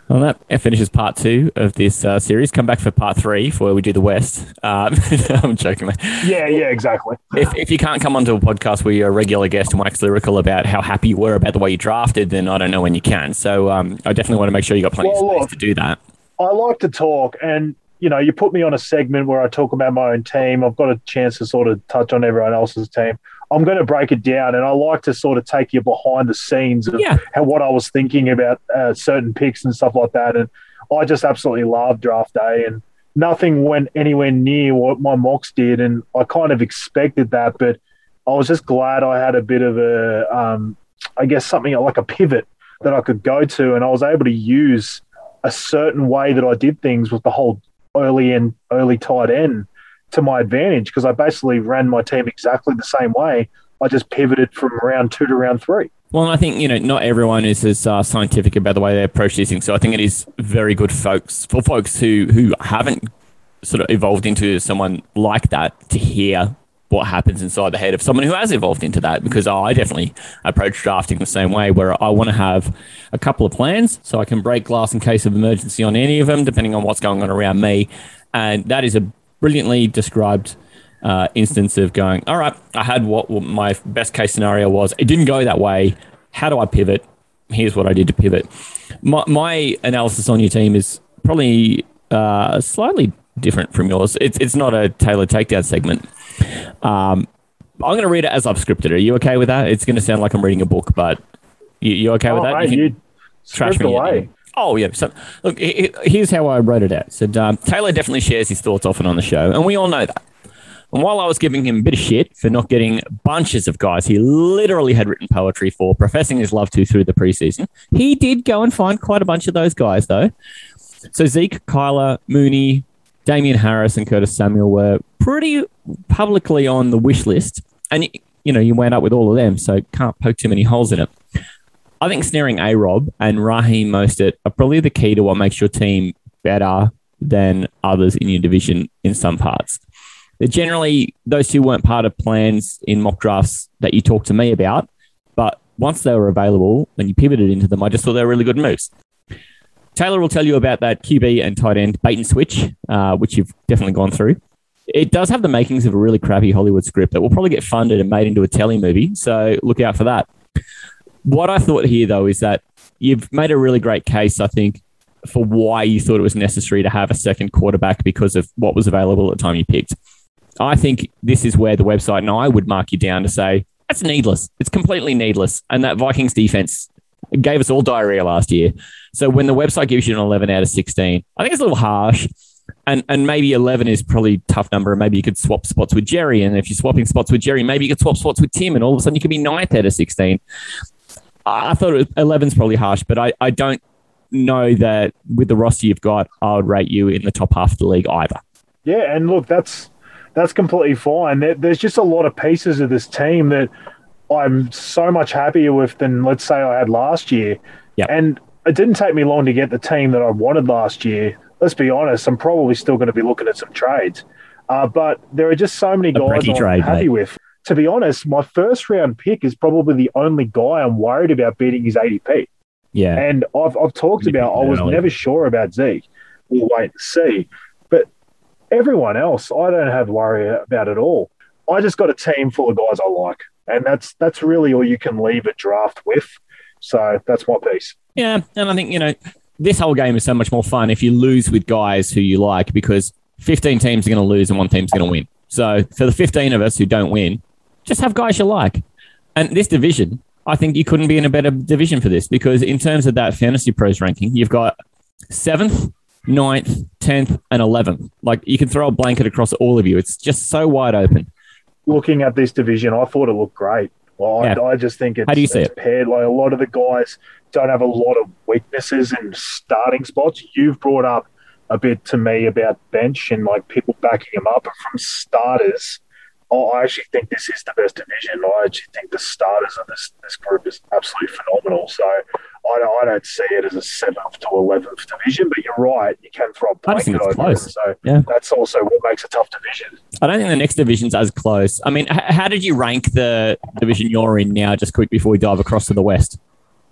Well, that finishes part two of this uh, series. Come back for part three for where we do the West. Um, I'm joking, mate. Yeah, yeah, exactly. If, if you can't come onto a podcast where you're a regular guest and wax lyrical about how happy you were about the way you drafted, then I don't know when you can. So um, I definitely want to make sure you got plenty Well, of space look. to do that. I like to talk, and you know, you put me on a segment where I talk about my own team. I've got a chance to sort of touch on everyone else's team. I'm going to break it down, and I like to sort of take you behind the scenes of Yeah. how what I was thinking about uh, certain picks and stuff like that. And I just absolutely love draft day, and nothing went anywhere near what my mocks did, and I kind of expected that, but I was just glad I had a bit of a, um, I guess something like a pivot that I could go to, and I was able to use a certain way that I did things with the whole early and early tight end to my advantage because I basically ran my team exactly the same way. I just pivoted from round two to round three. Well, I think you know not everyone is as uh, scientific about the way they approach these things. So I think it is very good, folks, for folks who who haven't sort of evolved into someone like that to hear what happens inside the head of someone who has evolved into that. Because I definitely approach drafting the same way, where I want to have a couple of plans so I can break glass in case of emergency on any of them, depending on what's going on around me. And that is a brilliantly described uh, instance of going, all right, I had what my best case scenario was. It didn't go that way. How do I pivot? Here's what I did to pivot. My, my analysis on your team is probably uh, slightly different from yours. It's, it's not a tailored takedown segment. Um, I'm going to read it as I've scripted. Are you okay with that? It's going to sound like I'm reading a book, but you, you okay with Oh, that? mate, You you trash me away. Oh yeah. So look, he- he- here's how I wrote it out. Said um, Talor definitely shares his thoughts often on the show, and we all know that. And while I was giving him a bit of shit for not getting bunches of guys he literally had written poetry for, professing his love to through the preseason, he did go and find quite a bunch of those guys though. So Zeke, Kyler, Mooney, Damien Harris, and Curtis Samuel were pretty publicly on the wish list, and you know you went up with all of them, so can't poke too many holes in it. I think snaring A Rob and Raheem Mostert are probably the key to what makes your team better than others in your division in some parts. They're generally, those two weren't part of plans in mock drafts that you talked to me about, but once they were available and you pivoted into them, I just thought they were really good moves. Talor will tell you about that QB and tight end bait and switch, uh, which you've definitely gone through. It does have the makings of a really crappy Hollywood script that will probably get funded and made into a telly movie, so look out for that What I thought here, though, is that you've made a really great case, I think, for why you thought it was necessary to have a second quarterback because of what was available at the time you picked. I think this is where the website and I would mark you down to say that's needless. It's completely needless. And that Vikings defense gave us all diarrhea last year. So when the website gives you an 11 out of 16, I think it's a little harsh. And and maybe 11 is probably a tough number. And maybe you could swap spots with Jerry. And if you're swapping spots with Jerry, maybe you could swap spots with Tim. And all of a sudden you could be ninth out of 16. I thought 11 is probably harsh, but I, I don't know that with the roster you've got, I would rate you in the top half of the league either. Yeah, and look, that's that's completely fine. There, there's just a lot of pieces of this team that I'm so much happier with than let's say I had last year. Yep. And it didn't take me long to get the team that I wanted last year. Let's be honest, I'm probably still going to be looking at some trades. Uh, but there are just so many guys I'm trade, happy mate. with. To be honest, my first round pick is probably the only guy I'm worried about beating his ADP. Yeah. And I've, I've talked about, I was never sure about Zeke. We'll wait and see. But everyone else, I don't have worry about at all. I just got a team full of guys I like. And that's that's really all you can leave a draft with. So that's my piece. Yeah, and I think you know this whole game is so much more fun if you lose with guys who you like because 15 teams are going to lose and one team's going to win. So for the 15 of us who don't win, just have guys you like. And this division, I think you couldn't be in a better division for this because in terms of that fantasy pros ranking, you've got seventh, ninth, tenth, and eleventh. Like you can throw a blanket across all of you. It's just so wide open. Looking at this division, I thought it looked great. Well, Yeah. I, I just think it's, How do you see it? paired. Like a lot of the guys don't have a lot of weaknesses in starting spots. You've brought up a bit to me about bench and like people backing them up. But from starters, I- I actually think this is the best division. I actually think the starters of this this group is absolutely phenomenal. So I don't, I don't see it as a seventh to eleventh division. But you're right, you can throw a I just think blanket over it. close. So Yeah. that's also what makes a tough division. I don't think the next division's as close. I mean, h- how did you rank the division you're in now? Just quick before we dive across to the west.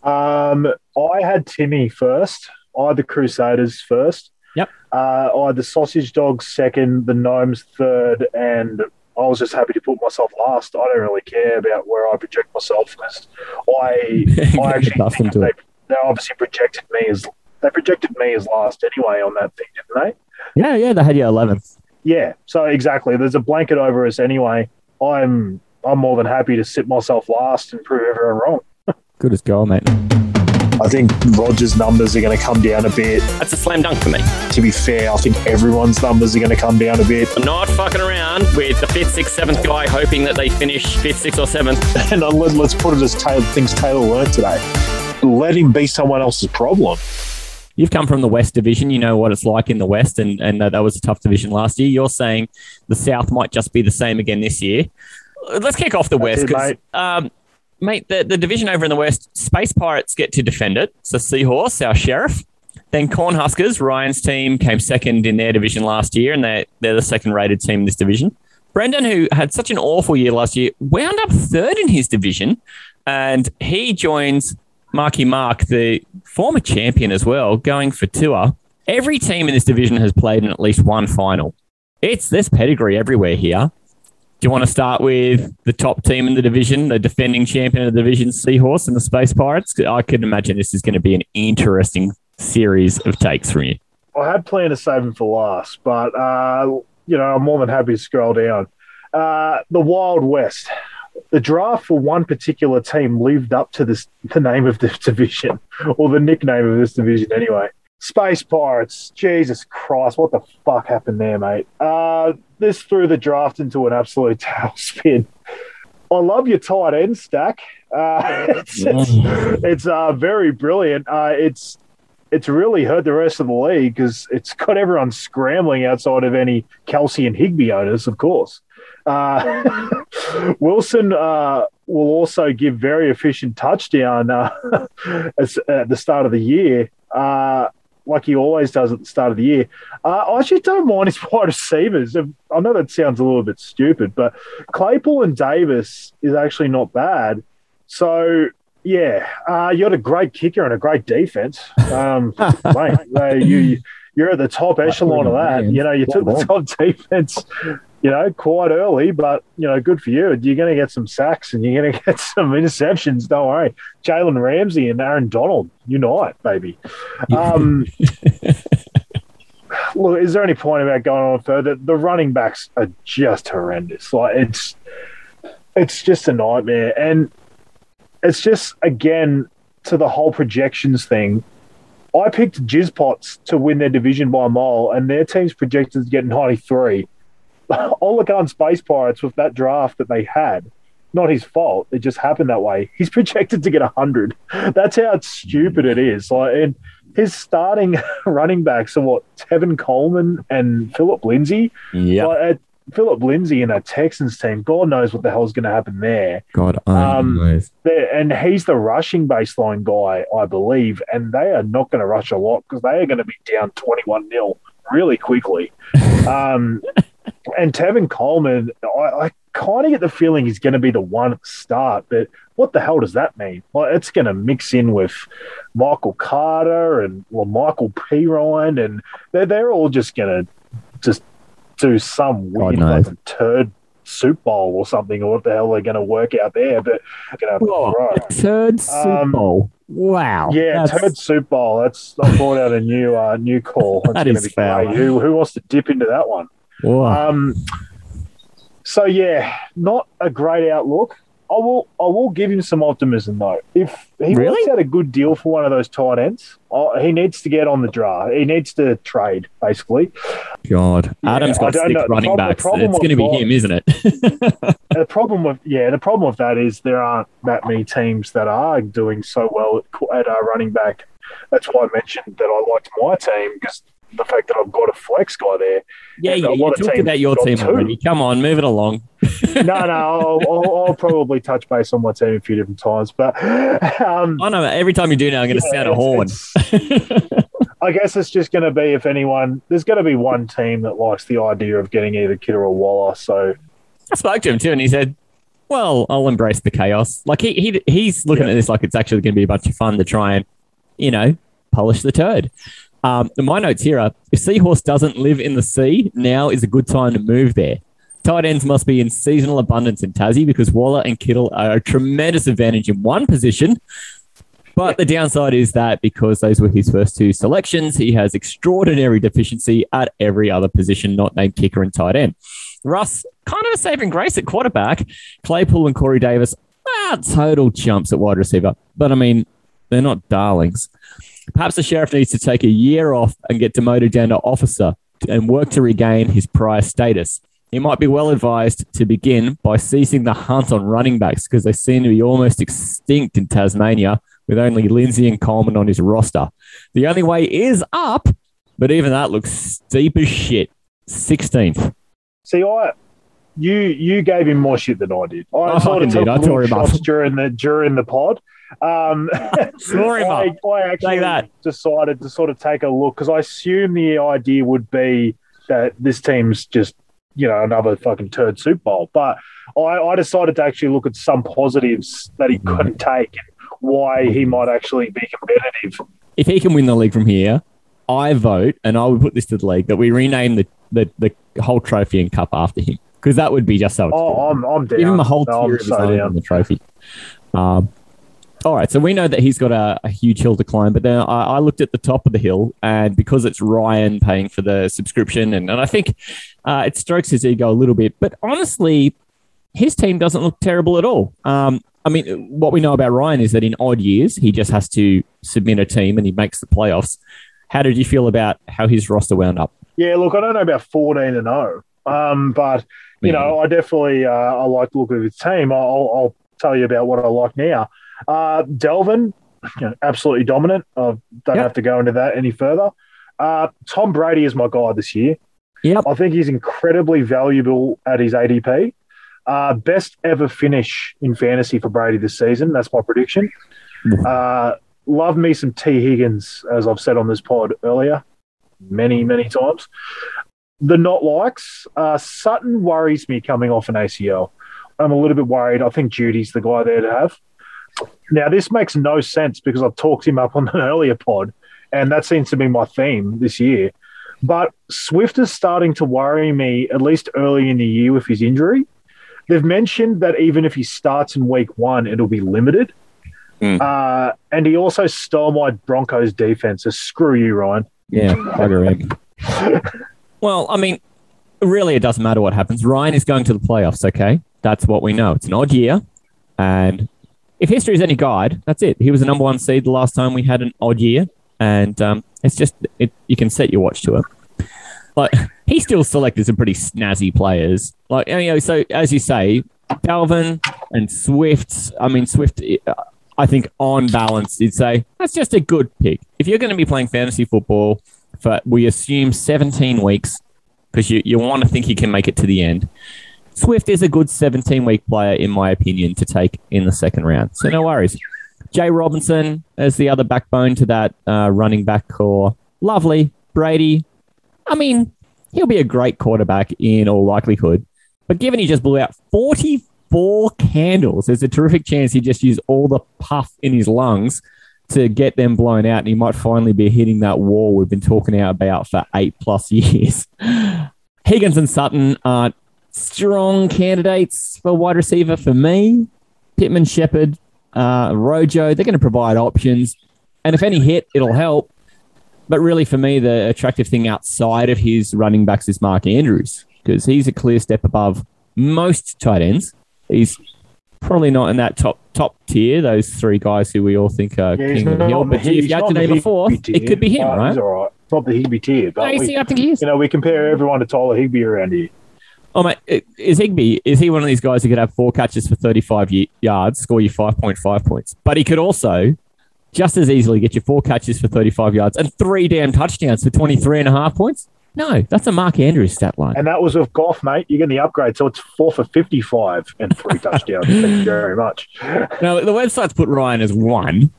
Um, I had Timmy first. I had the Crusaders first. Yep. Uh, I had the Sausage Dogs second, the Gnomes third, and I was just happy to put myself last. I don't really care about where I project myself because I, I actually think to they, they obviously projected me as they projected me as last anyway on that thing, didn't they? Yeah, yeah, they had you 11th. Yeah. So exactly, there's a blanket over us anyway. I'm I'm more than happy to sit myself last and prove everyone wrong. Good as gold, mate. I think Rodgers' numbers are going to come down a bit. That's a slam dunk for me. To be fair, I think everyone's numbers are going to come down a bit. I'm not fucking around with the fifth, sixth, seventh guy hoping that they finish fifth, sixth, or seventh. And uh, let, let's put it as Talor, things Talor learned today. Let him be someone else's problem. You've come from the West Division. You know what it's like in the West, and, and uh, that was a tough division last year. You're saying the South might just be the same again this year. Let's kick off the West it, because, mate. um, mate, the, the division over in the West, Space Pirates get to defend it. So Seahorse, our sheriff. Then Cornhuskers, Ryan's team, came second in their division last year, and they're, they're the second rated team in this division. Brendan, who had such an awful year last year, wound up third in his division, and he joins Marky Mark, the former champion as well, going for tour. Every team in this division has played in at least one final. It's this pedigree everywhere here. Do you want to start with the top team in the division, the defending champion of the division, Seahorse and the Space Pirates? I could imagine this is going to be an interesting series of takes from you. I had planned to save him for last, but uh, you know I'm more than happy to scroll down. Uh, the Wild West. The draft for one particular team lived up to this, the name of this division, or the nickname of this division anyway. Space Pirates. Jesus Christ, what the fuck happened there, mate? Uh, this threw the draft into an absolute tailspin. I love your tight end stack. Uh, it's it's, it's uh, very brilliant. Uh, it's it's really hurt the rest of the league because it's got everyone scrambling outside of any Kelce and Higbee owners, of course. Uh, Wilson uh, will also give very efficient touchdown uh, at the start of the year, uh, like he always does at the start of the year. Uh, I actually don't mind his wide receivers. I know that sounds a little bit stupid, but Claypool and Davis is actually not bad. So yeah, uh, you got a great kicker and a great defense, um, mate. uh, you you're at the top echelon of that. You know, you took the top defense you know, quite early, but you know, good for you. You're going to get some sacks and you're going to get some interceptions. Don't worry, Jalen Ramsey and Aaron Donald unite, baby. Um, look, is there any point about going on further? The running backs are just horrendous. Like it's, it's just a nightmare, and it's just again to the whole projections thing. I picked Jizpots to win their division by a mile, and their team's projected to get 93. Oligan Space Pirates with that draft that they had, not his fault. It just happened that way. He's projected to get 100. That's how stupid it is. Like, and his starting running backs are what Tevin Coleman and Philip Lindsay. Yeah. Like, uh, Philip Lindsay in that Texans team, God knows what the hell's going to happen there. God, Um. And he's the rushing baseline guy, I believe, and they are not going to rush a lot because they are going to be down 21 0 really quickly. um, and Tevin Coleman, I, I kind of get the feeling he's going to be the one at the start, but what the hell does that mean? Well, it's going to mix in with Michael Carter and well, Michael P. Ryan, and they're, they're all just going to just do some weird knows. fucking turd soup bowl or something, or what the hell they're going to work out there. But going to Third Super Um, Bowl. Wow. yeah, That's- turd soup bowl. That's I brought out a new uh, new call. That's That gonna is be foul. Who who wants to dip into that one? Um, so yeah, not a great outlook. I will I will give him some optimism though. If he Really? works out a good deal for one of those tight ends, he needs to get on the draft. He needs to trade basically. God. Adam's I got six know. Running backs. It's going to be him, isn't it? the problem with yeah, the problem with that is there aren't that many teams that are doing so well at, at uh, running back. That's why I mentioned that I liked my team because the fact that I've got a flex guy there. yeah, yeah. You talked about your team two. already. Come on, move it along. no, no, I'll, I'll, I'll probably touch base on my team a few different times, but um, I know. Every time you do now, I'm going to yeah, sound a horn. I guess it's just going to be if anyone. There's going to be one team that likes the idea of getting either Kittle or Waller. So I spoke to him too, and he said, "Well, I'll embrace the chaos." Like he, he he's looking Yeah. at this like it's actually going to be a bunch of fun to try and, you know, polish the turd. Um, my notes here are: if Seahorse doesn't live in the sea, now is a good time to move there. Tight ends must be in seasonal abundance in Tassie because Waller and Kittle are a tremendous advantage in one position. But the downside is that because those were his first two selections, he has extraordinary deficiency at every other position, not named kicker and tight end. Russ, kind of a saving grace at quarterback. Claypool and Corey Davis, ah, total chumps at wide receiver. But I mean, they're not darlings. Perhaps the sheriff needs to take a year off and get demoted down to officer and work to regain his prior status. He might be well advised to begin by ceasing the hunt on running backs because they seem to be almost extinct in Tasmania with only Lindsay and Coleman on his roster. The only way is up, but even that looks steep as shit. 16th. see, I. You you gave him more shit than I did. I I sort fucking did. I tore him up. during the during the pod. Um, Tore I. I actually that. decided to sort of take a look because I assume the idea would be that this team's just you know another fucking turd soup bowl. But I, I decided to actually look at some positives that he couldn't take and why he might actually be competitive. If he can win the league from here, I vote, and I would put this to the league, that we rename the, the, the whole trophy and cup after him because that would be just so. Oh, I'm I'm down. Give him a whole No, tier I'm of his own down. on the trophy. Um, all right, so we know that he's got a, a huge hill to climb, but then I, I looked at the top of the hill, and because it's Ryan paying for the subscription, and, and I think uh, it strokes his ego a little bit, but honestly, his team doesn't look terrible at all. Um, I mean, what we know about Ryan is that in odd years, he just has to submit a team and he makes the playoffs. How did you feel about how his roster wound up? Yeah, look, I don't know about 14 and 0, um, but you Yeah. know, I definitely uh, I like the look of his team. I'll, I'll tell you about what I like now. Uh, Dalvin, you know, absolutely dominant. I don't Yep. have to go into that any further. Uh, Tom Brady is my guy this year. Yep. I think he's incredibly valuable at his ADP. Uh, best ever finish in fantasy for Brady this season. That's my prediction. Uh, love me some T. Higgins, as I've said on this pod earlier, many, many times. The not likes, uh, Sutton worries me coming off an ACL. I'm a little bit worried. I think Jeudy's the guy there to have. Now, this makes no sense because I've talked him up on an earlier pod, and that seems to be my theme this year. But Swift is starting to worry me, at least early in the year with his injury. They've mentioned that even if he starts in week one, it'll be limited. Hmm. Uh, and he also stole my Broncos defense. So screw you, Ryan. Yeah, bugger egg. well, I mean, really, it doesn't matter what happens. Ryan is going to the playoffs, okay? That's what we know. It's an odd year. And if history is any guide, that's it. He was the number one seed the last time we had an odd year. And um, it's just, it, you can set your watch to it. Like, he still selected some pretty snazzy players. Like, you know, so as you say, Dalvin and Swift, I mean, Swift, I think on balance, you'd say that's just a good pick. If you're going to be playing fantasy football for, we assume 17 weeks, because you, you want to think he can make it to the end. Swift is a good 17 week player, in my opinion, to take in the second round. So no worries. Jay Robinson as the other backbone to that uh, running back core. Lovely. Brady. I mean, he'll be a great quarterback in all likelihood. But given he just blew out 44 candles, there's a terrific chance he just used all the puff in his lungs to get them blown out. And he might finally be hitting that wall we've been talking about for eight plus years. Higgins and Sutton aren't strong candidates for wide receiver for me. Pittman, Shepard, uh, Rojo, they're going to provide options. And if any hit, it'll help. But really, for me, the attractive thing outside of his running backs is Mark Andrews because he's a clear step above most tight ends. He's probably not in that top top tier. Those three guys who we all think are Yeah, king of the hill. But if you had to name a fourth, it could be him, right? He's all right. Not the Higbee tier, but No, we, see, I think he is. you know, we compare everyone to Tyler Higbee around here. Oh mate, is Higbee? Is he one of these guys who could have four catches for thirty-five y- yards, score you five point five points? But he could also just as easily get you four catches for thirty-five yards and three damn touchdowns for 23 and a half points. No, that's a Mark Andrews stat line. And that was with golf, mate. You're getting the upgrade, so it's four for 55 and three touchdowns. Thank you very much. Now the website's put Ryan as one,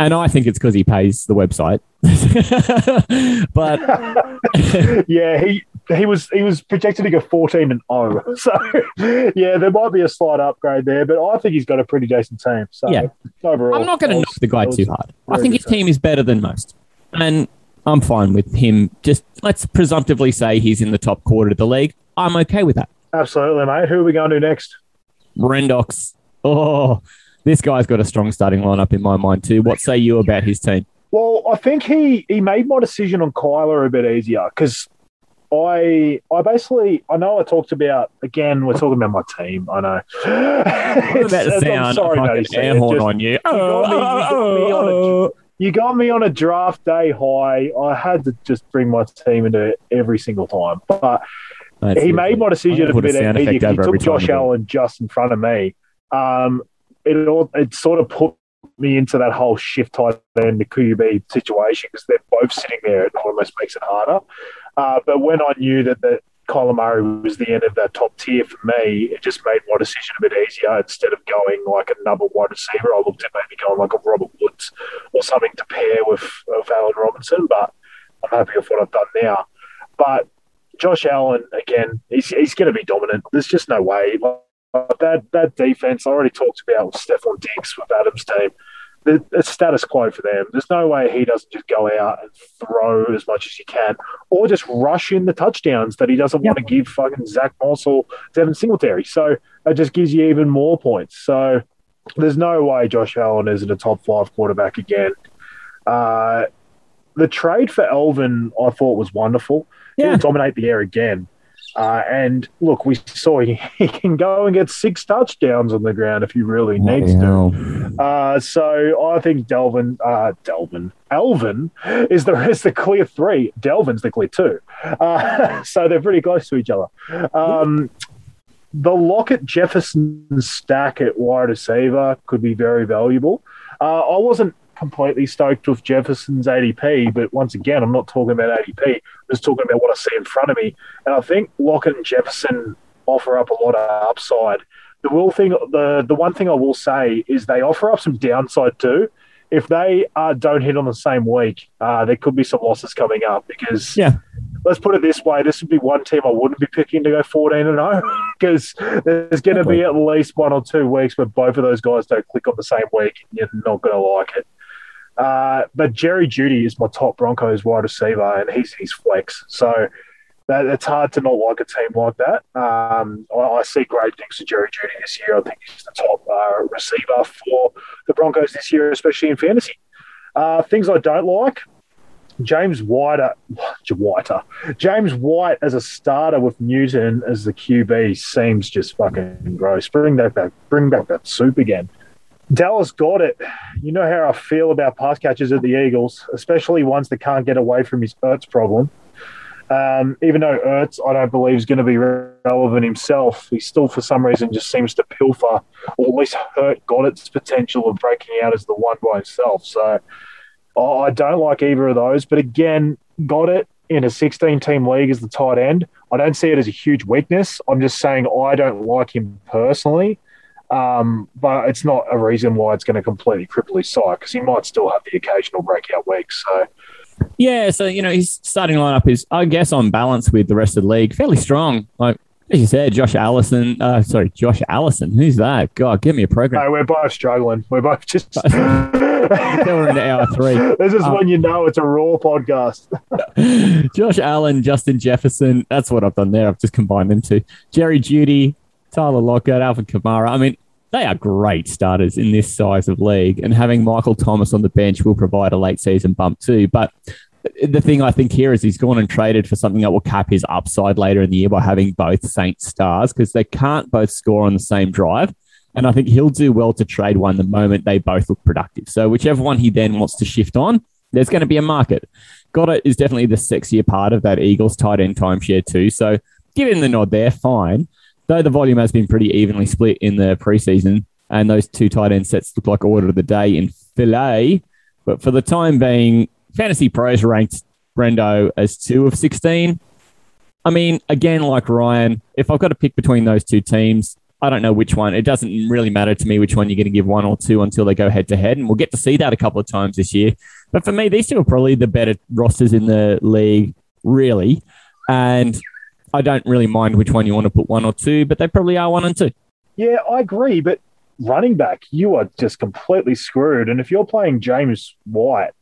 and I think it's because he pays the website. but yeah, he he was he was projected to go 14 and 0. So yeah, there might be a slight upgrade there, but I think he's got a pretty decent team. So Yeah. overall, I'm not going to knock the guy too hard. I think his team is better than most, and I'm fine with him. Just let's presumptively say he's in the top quarter of the league. I'm okay with that. Absolutely, mate. Who are we going to next? Rendox. Oh, this guy's got a strong starting lineup in my mind too. What say you about his team? Well, I think he he made my decision on Kyler a bit easier because I I basically I know I talked about again we're talking about my team. I know. I'm about to I'm sound sorry, fucking Macy, air horn just- on you. got me- you got me on a- You got me on a draft day high. I had to just bring my team into it every single time, but Mate, he made my decision a bit easier. He took Josh time I do it. Allen just in front of me. Um, it all it sort of put me into that whole shift tight end the QB situation because they're both sitting there. It almost makes it harder. Uh, but when I knew that Kyler Murray was the end of that top tier for me, it just made my decision a bit easier. Instead of going like another wide receiver, I looked at maybe going like a Robert Woods or something to pair with, with Allen Robinson. But I'm happy with what I've done now. But Josh Allen again, he's, he's going to be dominant. There's just no way. Like, that that defense I already talked about with Stefon Diggs with Adams' team. The, it's status quo for them. There's no way he doesn't just go out and throw as much as he can, or just rush in the touchdowns that he doesn't want to give fucking Zach Moss or Devin Singletary. So it just gives you even more points. So there's no way Josh Allen isn't a top five quarterback again. Uh, the trade for Alvin I thought was wonderful. Yeah. He'll dominate the air again. Uh, and look, we saw he, he can go and get six touchdowns on the ground if he really needs to. Uh, so I think Dalvin, uh, Dalvin, Alvin is the is the clear three. Dalvin's the clear two. Uh, so they're pretty close to each other. Um, the Lockett Jefferson stack at wide receiver could be very valuable. Uh, I wasn't completely stoked with Jefferson's ADP, but once again, I'm not talking about ADP. I'm just talking about what I see in front of me. And I think Lock and Jefferson offer up a lot of upside. The will thing, the the one thing I will say is they offer up some downside too. If they uh, don't hit on the same week, uh, there could be some losses coming up because Yeah. let's put it this way: this would be one team I wouldn't be picking to go fourteen and zero because there's going to be at least one or two weeks where both of those guys don't click on the same week, and you're not going to like it. Uh, but Jerry Jeudy is my top Broncos wide receiver, and he's his flex. So that, it's hard to not like a team like that. Um, I, I, see great things for Jerry Jeudy this year. I think he's the top uh, receiver for the Broncos this year, especially in fantasy. Uh, things I don't like. James White, Whiter, James White as a starter with Newton as the QB seems just fucking gross. Bring that back, bring back that soup again. Dallas Goedert. You know how I feel about pass catchers at the Eagles, especially ones that can't get away from his Ertz problem. Um, even though Ertz, I don't believe, is going to be relevant himself, he still, for some reason, just seems to pilfer or at least hurt Goedert's potential of breaking out as the one by himself. So oh, I don't like either of those. But again, Goedert in a 16 team league as the tight end. I don't see it as a huge weakness. I'm just saying I don't like him personally. Um, but it's not a reason why it's going to completely cripple his side because he might still have the occasional breakout week. So, yeah, so you know his starting lineup is, I guess, on balance with the rest of the league, fairly strong. Like as you said, Josh Allison. Uh, sorry, Josh Allison. Who's that? God, give me a program. No, we're both struggling. We're both just. we're into hour three. This is um, when you know it's a raw podcast. Josh Allen, Justin Jefferson. That's what I've done there. I've just combined them two. Jerry Jeudy, Tyler Lockett, Alvin Kamara. I mean, they are great starters in this size of league, and having Michael Thomas on the bench will provide a late season bump too. But the thing I think here is he's gone and traded for something that will cap his upside later in the year by having both Saints stars because they can't both score on the same drive. And I think he'll do well to trade one the moment they both look productive. So whichever one he then wants to shift on, there's going to be a market. Goedert is definitely the sexier part of that Eagles tight end timeshare too. So give him the nod there, fine though the volume has been pretty evenly split in the preseason, and those two tight end sets look like order of the day in Philly. But for the time being, Fantasy Pros ranked Brendo as two of 16. I mean, again, like Ryan, if I've got to pick between those two teams, I don't know which one. It doesn't really matter to me which one you're going to give one or two until they go head to head. And we'll get to see that a couple of times this year. But for me, these two are probably the better rosters in the league, really. And I don't really mind which one you want to put one or two, but they probably are one and two. Yeah, I agree. But running back, you are just completely screwed. And if you're playing James White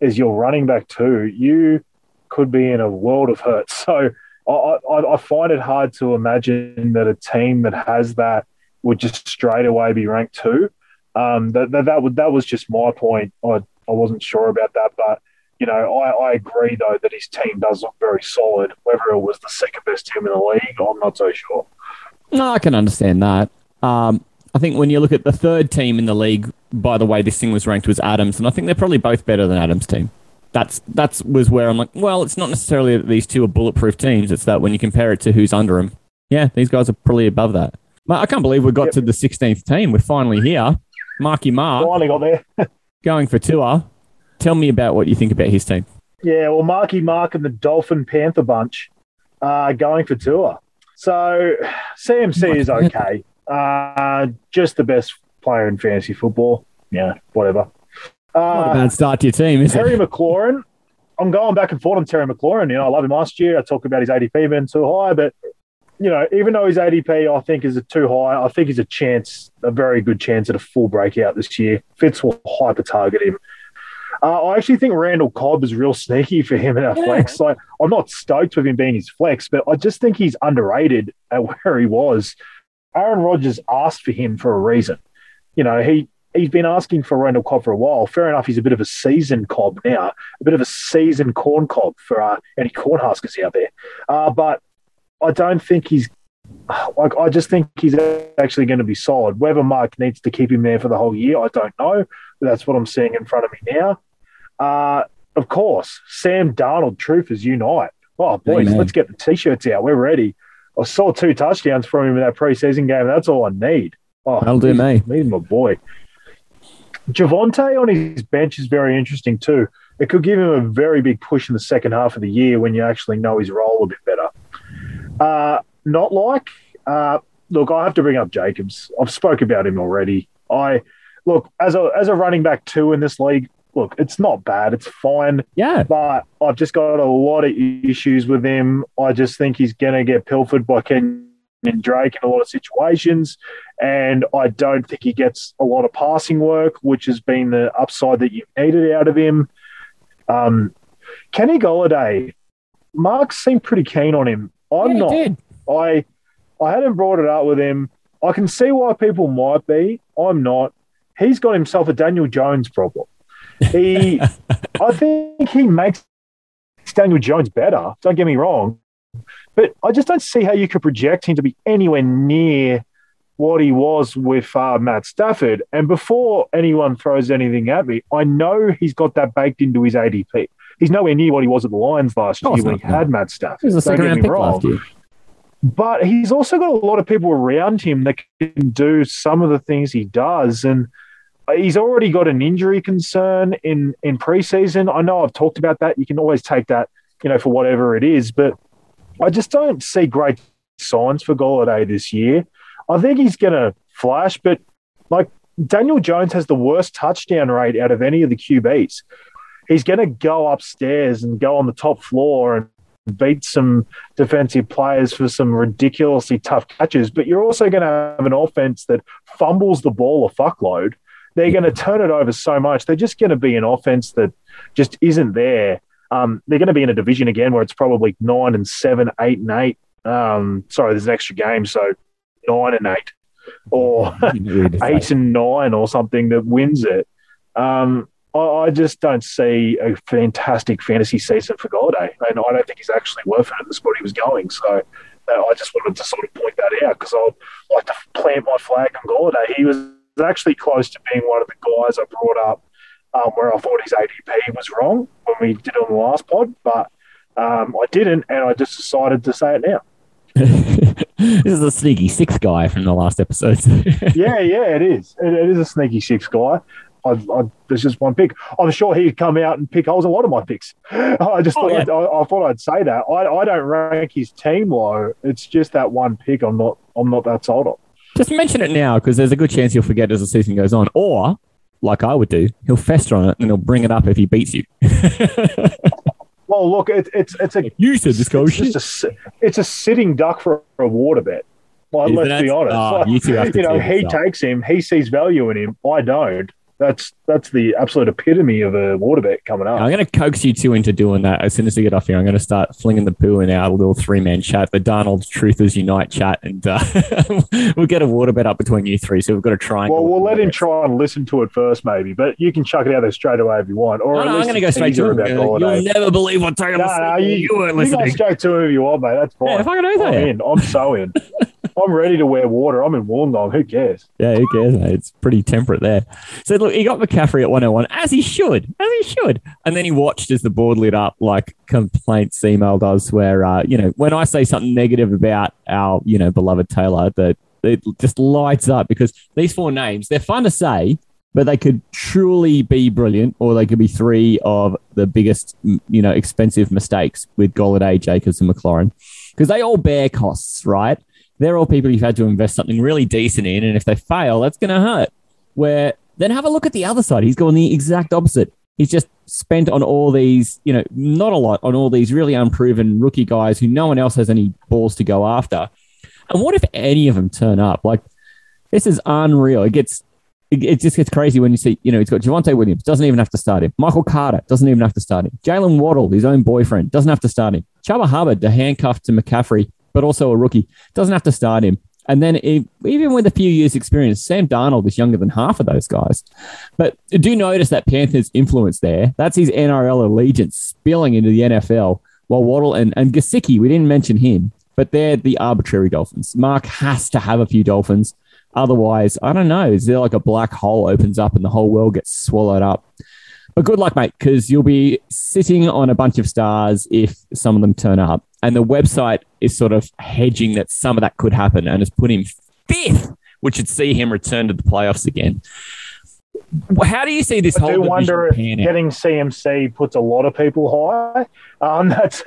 as your running back too, you could be in a world of hurt. So I, I, I find it hard to imagine that a team that has that would just straight away be ranked two. Um, that, that, that, would, that was just my point. I, I wasn't sure about that, but you know, I, I agree though that his team does look very solid. Whether it was the second best team in the league, I'm not so sure. No, I can understand that. Um, I think when you look at the third team in the league, by the way this thing was ranked was Adams, and I think they're probably both better than Adams' team. That's that's was where I'm like, well, it's not necessarily that these two are bulletproof teams. It's that when you compare it to who's under them, yeah, these guys are probably above that. But I can't believe we got yep. to the 16th team. We're finally here. Marky Mark. Finally got there. going for tour. Tell me about what you think about his team. Yeah, well, Marky Mark and the Dolphin Panther bunch are going for tour. So CMC is okay. Uh, just the best player in fantasy football. Yeah, whatever. Uh, Not a bad start to your team, is Terry it? Terry McLaurin. I'm going back and forth on Terry McLaurin. You know, I love him last year. I talked about his ADP being too high, but you know, even though his ADP I think is too high, I think he's a chance, a very good chance at a full breakout this year. Fitz will hyper target him. Uh, I actually think Randall Cobb is real sneaky for him in our yeah. flex. Like, I'm not stoked with him being his flex, but I just think he's underrated at where he was. Aaron Rodgers asked for him for a reason. You know, he he's been asking for Randall Cobb for a while. Fair enough, he's a bit of a seasoned Cobb now, a bit of a seasoned corn Cobb for uh, any corn huskers out there. Uh, but I don't think he's like I just think he's actually going to be solid. Whether Mark needs to keep him there for the whole year, I don't know. But that's what I'm seeing in front of me now. Uh, of course, Sam Darnold, truth is unite. Oh, boys, Amen. let's get the t-shirts out. We're ready. I saw two touchdowns from him in that preseason game. That's all I need. Oh, That'll do me. Need my boy. Javonte on his bench is very interesting too. It could give him a very big push in the second half of the year when you actually know his role a bit better. Uh, not like, uh, look, I have to bring up Jacobs. I've spoke about him already. I look as a as a running back two in this league look, it's not bad. It's fine. Yeah. But I've just got a lot of issues with him. I just think he's going to get pilfered by Ken in Drake in a lot of situations. And I don't think he gets a lot of passing work, which has been the upside that you've needed out of him. Um, Kenny Golladay, Mark seemed pretty keen on him. I'm Yeah, not. did. I I hadn't brought it up with him. I can see why people might be. I'm not. He's got himself a Daniel Jones problem. He, I think he makes Daniel Jones better. Don't get me wrong, but I just don't see how you could project him to be anywhere near what he was with uh, Matt Stafford. And before anyone throws anything at me, I know he's got that baked into his ADP. He's nowhere near what he was at the Lions last year when he had Matt Stafford. He was a second round pick wrong last year. but he's also got a lot of people around him that can do some of the things he does and he's already got an injury concern in in preseason. I know i've talked about that. You can always take that you know for whatever it is but i just don't see great signs for Golladay this year. I think he's going to flash but like daniel jones has the worst touchdown rate out of any of the qbs he's going to go upstairs and go on the top floor and beat some defensive players for some ridiculously tough catches, but you're also going to have an offense that fumbles the ball a fuckload. They're going to turn it over so much. They're just going to be an offense that just isn't there. Um, they're going to be in a division again where it's probably nine and seven, eight and eight. Um, sorry, there's an extra game, so nine and eight, or eight and nine, or something that wins it. Um, I, I just don't see a fantastic fantasy season for Golladay, and I don't think he's actually worth it at the spot he was going. So uh, I just wanted to sort of point that out because I'd like to plant my flag on Golladay. He was actually close to being one of the guys I brought up um, where I thought his ADP was wrong when we did it on the last pod, but um, I didn't, and I just decided to say it now. this is a sneaky six guy from the last episode. yeah, yeah, it is. It, it is a sneaky six guy. I, I, there's just one pick. I'm sure he'd come out and pick holes a lot of my picks. I just Oh, thought yeah. I'd, I, I thought I'd say that. I, I don't rank his team low. It's just that one pick. I'm not I'm not that sold on. Just mention it now because there's a good chance he'll forget as the season goes on. Or, like I would do, he'll fester on it and he'll bring it up if he beats you. Well, look, it, it's it's a you said this guy it's just a it's a sitting duck for a water bet. Like, Isn't let's be honest. Oh, Like, you two have to you know, he takes him. He sees value in him. I don't. That's that's the absolute epitome of a water bet coming up. I'm going to coax you two into doing that as soon as we get off here. I'm going to start flinging the poo in our little three man chat, the Darnold Truthers Unite chat, and uh, we'll get a water bet up between you three. So we've got to try. Well, we'll let him try and listen to it first, maybe. But you can chuck it out there straight away if you want. Or No, no, I'm going to go straight to him. about You'll never believe what Talor No, no, you, you weren't you go straight to him if you want, mate. That's fine. Yeah, fucking oath I'm in. I'm so in. I'm ready to wear water. I'm in Wollongong. Who cares? Yeah, who cares, mate? It's pretty temperate there. So look, he got McCaffrey at 101, as he should, as he should. And then he watched as the board lit up like complaints email does, where uh, you know, when I say something negative about our, you know, beloved Talor, that it just lights up because these four names, they're fun to say, but they could truly be brilliant, or they could be three of the biggest, you know, expensive mistakes with Golladay, Jacobs, and McLaurin, because they all bear costs, right? They're all people you've had to invest something really decent in, and if they fail, that's going to hurt. Where then have a look at the other side. He's gone the exact opposite. He's just spent on all these, you know, not a lot on all these really unproven rookie guys who no one else has any balls to go after. And what if any of them turn up? Like, this is unreal. It gets, it, it just gets crazy when you see, you know, he's got Javonte Williams, doesn't even have to start him. Michael Carter doesn't even have to start him. Jaylen Waddle, his own boyfriend, doesn't have to start him. Chuba Hubbard, the handcuff to McCaffrey, but also a rookie, doesn't have to start him. And then if, even with a few years' experience, Sam Darnold is younger than half of those guys. But do notice that Panthers' influence there. That's his NRL allegiance spilling into the NFL. While Waddle and, and Gesicki, we didn't mention him, but they're the arbitrary Dolphins. Mark has to have a few Dolphins. Otherwise, I don't know. Is there like a black hole opens up and the whole world gets swallowed up? But good luck, mate, because you'll be sitting on a bunch of stars if some of them turn up. And the website is sort of hedging that some of that could happen and has put him fifth, which would see him return to the playoffs again. How do you see this I whole do wonder if pan out? getting CMC puts a lot of people high. Um, that's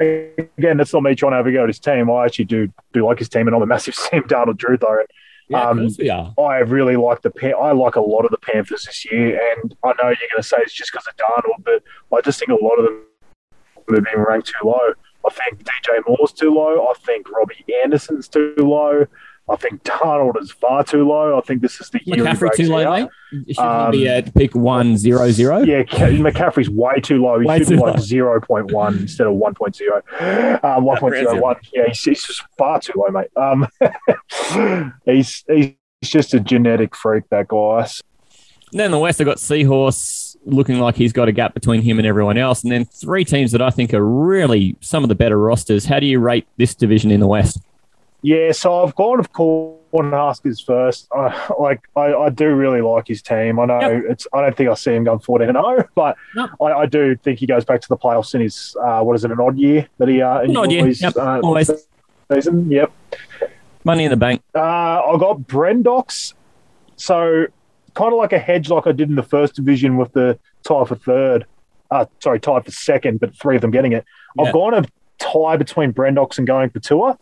again, that's not me trying to have a go at his team. I actually do do like his team, and I'm a massive Sam Darnold Truther. Yeah, of um, course we are. I really like the Pan- I like a lot of the Panthers this year, and I know you're going to say it's just because of Darnold, but I just think a lot of them have been ranked too low. I think DJ Moore's too low. I think Robbie Anderson's too low. I think Darnold is far too low. I think this is the year he McCaffrey too low, out. mate? Should Um, he be at pick one zero zero? Yeah, McCaffrey's way too low. He Way should be too like 0.1 instead of 1.0. Uh, 1.01. Yeah, he's, he's just far too low, mate. Um, he's, he's just a genetic freak, that guy. Then the West, I've got Seahorse looking like he's got a gap between him and everyone else. And then three teams that I think are really some of the better rosters. How do you rate this division in the West? Yeah, so I've gone of Cornhuskers first. Uh, like I, I do really like his team. I know Yep. it's. I don't think I see him going fourteen and zero, but Yep. I, I do think he goes back to the playoffs in his uh, what is it an odd year that he uh, odd year, enjoys, yep, uh, always. season. Yep. Money in the bank. Uh, I got Brendox. So kind of like a hedge, like I did in the first division with the tie for third. Uh, sorry, tie for second, but three of them getting it. Yeah. I've gone a tie between Brendox and going for Tua.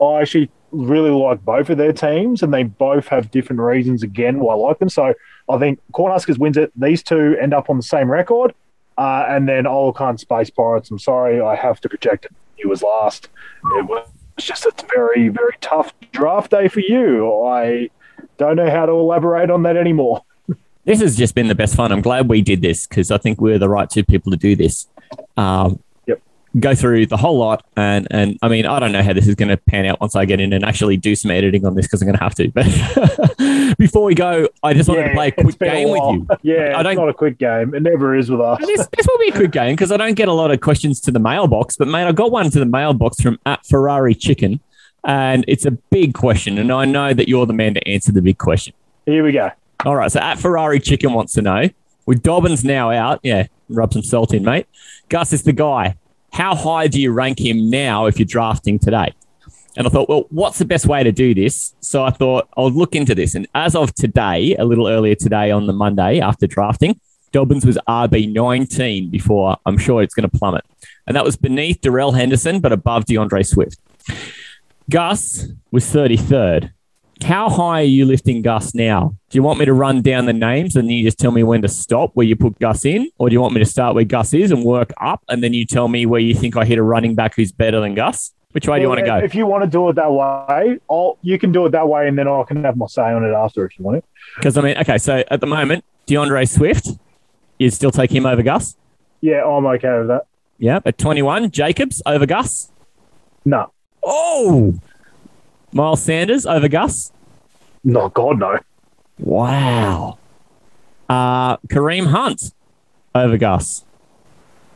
I actually really like both of their teams, and they both have different reasons again why I like them. So I think Cornhuskers wins it. These two end up on the same record, uh, and then Olakan Space Pirates. I'm sorry, I have to project it. You was last. It was just a very, very tough draft day for you. I don't know how to elaborate on that anymore. This has just been the best fun. I'm glad we did this because I think we're the right two people to do this. Um, Yep. Go through the whole lot, and and I mean, I don't know how this is going to pan out once I get in and actually do some editing on this because I'm going to have to. But before we go, I just wanted to play a quick game with you. Yeah, I don't- it's not a quick game. It never is with us. This, this will be a quick game because I don't get a lot of questions to the mailbox. But mate, I got one to the mailbox from at Ferrari Chicken, and it's a big question, and I know that you're the man to answer the big question. Here we go. All right, so at Ferrari Chicken wants to know with Dobbins now out, yeah, rub some salt in, mate. Gus is the guy. How high do you rank him now if you're drafting today? And I thought, well, what's the best way to do this? So I thought I'll look into this. And as of today, a little earlier today on the Monday after drafting, Dobbins was RB 19 before I'm sure it's going to plummet. And that was beneath Darrell Henderson, but above D'Andre Swift. Gus was 33rd. How high are you lifting Gus now? Do you want me to run down the names and you just tell me when to stop where you put Gus in? Or do you want me to start where Gus is and work up and then you tell me where you think I hit a running back who's better than Gus? Which way do you want to go? If you want to do it that way, I'll, you can do it that way, and then I can have my say on it after if you want it. Because I mean, okay, so at the moment, D'Andre Swift, you'd still take him over Gus? Yeah, I'm okay with that. Yeah. At 21, Jacobs over Gus? No, Oh! Miles Sanders over Gus? no, God, no. Wow. Uh, Kareem Hunt over Gus.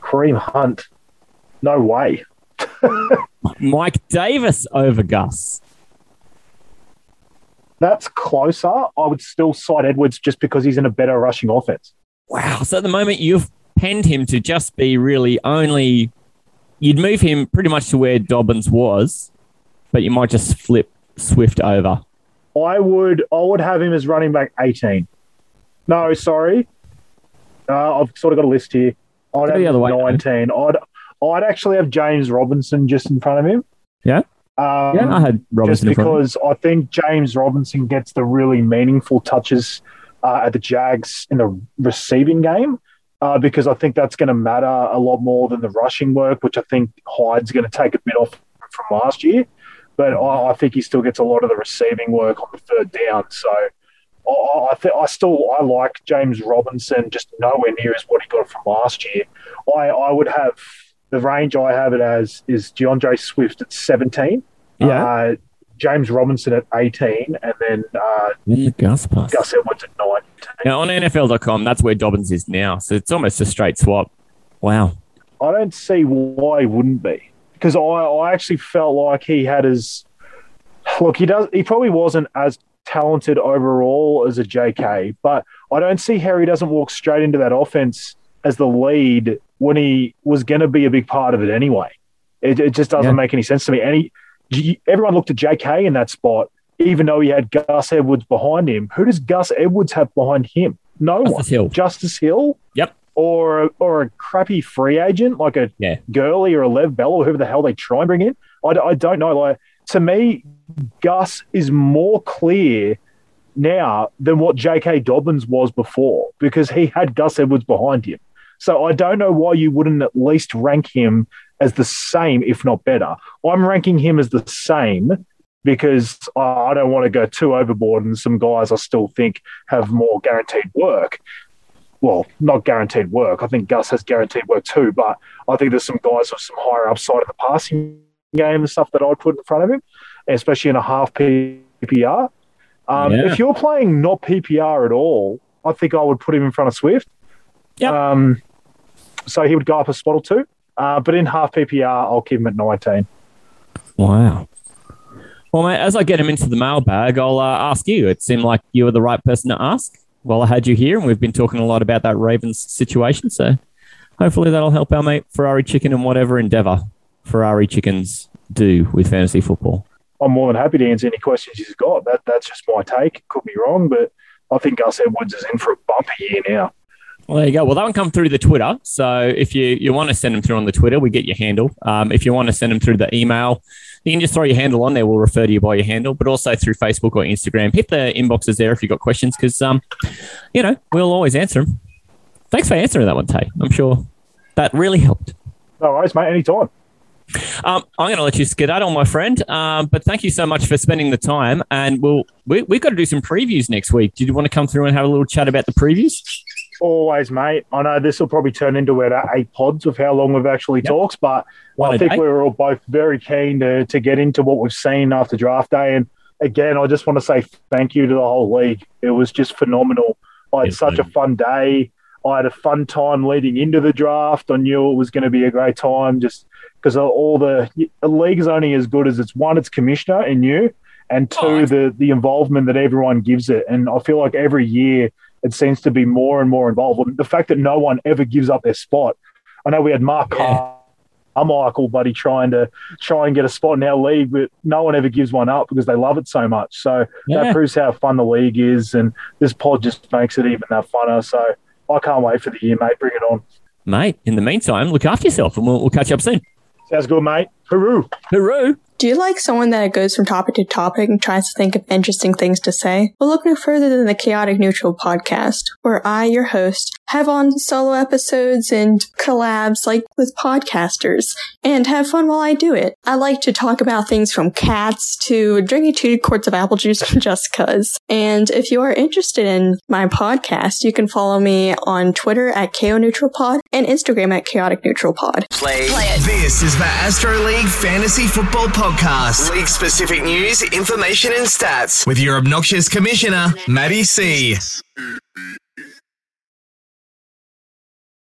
Kareem Hunt, no way. Mike Davis over Gus. That's closer. I would still side Edwards just because he's in a better rushing offense. Wow. So at the moment, you've penned him to just be really only. You'd move him pretty much to where Dobbins was, but you might just flip Swift over. I would, I would have him as running back 18. No, sorry. Uh, I've sort of got a list here. I'd Go have the other way, 19. I'd, I'd actually have James Robinson just in front of him. Yeah? Um, Yeah, I had just Robinson in front because I think James Robinson gets the really meaningful touches uh, at the Jags in the receiving game. Uh, because I think that's going to matter a lot more than the rushing work, which I think Hyde's going to take a bit off from last year. But I, I think he still gets a lot of the receiving work on the third down. So I, I, I th- I still I like James Robinson just nowhere near as what he got from last year. I, I would have the range I have it as is D'Andre Swift at 17. Yeah. Uh, James Robinson at 18, and then uh, In Gus pass. Gus Edwards at 19. Now, on NFL.com, that's where Dobbins is now. So it's almost a straight swap. Wow. I don't see why he wouldn't be because I, I actually felt like he had his look. He does. He probably wasn't as talented overall as a JK, but I don't see how he doesn't walk straight into that offense as the lead when he was going to be a big part of it anyway. It, it just doesn't Yeah. make any sense to me. And he, G- everyone looked at JK in that spot, even though he had Gus Edwards behind him. Who does Gus Edwards have behind him? No Justice one. Hill. Justice Hill. Yep. Or a, or a crappy free agent like a Yeah. Gurley or a Lev Bell or whoever the hell they try and bring in. I don't know. Like to me, Gus is more clear now than what J.K. Dobbins was before because he had Gus Edwards behind him. So I don't know why you wouldn't at least rank him as the same, if not better. I'm ranking him as the same because I don't want to go too overboard, and some guys I still think have more guaranteed work. Well, not guaranteed work. I think Gus has guaranteed work too, but I think there's some guys with some higher upside in the passing game and stuff that I'd put in front of him, especially in a half PPR. Um, Yeah. If you're playing not PPR at all, I think I would put him in front of Swift. Yep. Um, so he would go up a spot or two. Uh, but in half PPR, I'll keep him at 19. Wow. Well, mate, as I get him into the mailbag, I'll uh, ask you. It seemed like you were the right person to ask. Well, I had you here, and we've been talking a lot about that Ravens situation. So hopefully that'll help our mate Ferrari Chicken in whatever endeavor Ferrari Chickens do with fantasy football. I'm more than happy to answer any questions he's got. That That's just my take. Could be wrong, but I think Gus Edwards is in for a bumper year now. Well, there you go. Well, that one come through the Twitter. So if you, you want to send them through on the Twitter, we get your handle. Um, if you want to send them through the email, you can just throw your handle on there. We'll refer to you by your handle, but also through Facebook or Instagram. Hit the inboxes there if you've got questions because, um, you know, we'll always answer them. Thanks for answering that one, Tay. I'm sure that really helped. No worries, mate. Anytime. Um, I'm going to let you skedaddle, my friend. Um, but thank you so much for spending the time. And we'll we, we've got to do some previews next week. Did you want to come through and have a little chat about the previews? Always, mate. I know this will probably turn into about eight pods of how long we've actually Yep. talked, but One I think day. we were all both very keen to, to get into what we've seen after draft day. And again, I just want to say thank you to the whole league. It was just phenomenal. I had Yes, such a fun day. I had a fun time leading into the draft. I knew it was going to be a great time just because all the, the league is only as good as it's one, its commissioner and you, and two, Oh, the, the involvement that everyone gives it. And I feel like every year it seems to be more and more involved. The fact that no one ever gives up their spot. I know we had Mark Yeah. Carmichael, buddy, trying to try and get a spot in our league, but no one ever gives one up because they love it so much. So Yeah. that proves how fun the league is, and this pod just makes it even that funner. So I can't wait for the year, mate. Bring it on. Mate, in the meantime, look after yourself and we'll, we'll catch up soon. Sounds good, mate. Hooroo! Hooroo! Do you like someone that goes from topic to topic and tries to think of interesting things to say? Well, look no further than the Chaotic Neutral podcast, where I, your host, have on solo episodes and collabs like with podcasters and have fun while I do it. I like to talk about things from cats to drinking two quarts of apple juice just cuz. And if you are interested in my podcast, you can follow me on Twitter at KO Neutral Pod and Instagram at Chaotic Neutral Pod. Play, Play it. This is the Astro League Fantasy Football Podcast. League specific news, information, and stats with your obnoxious commissioner, Matty C.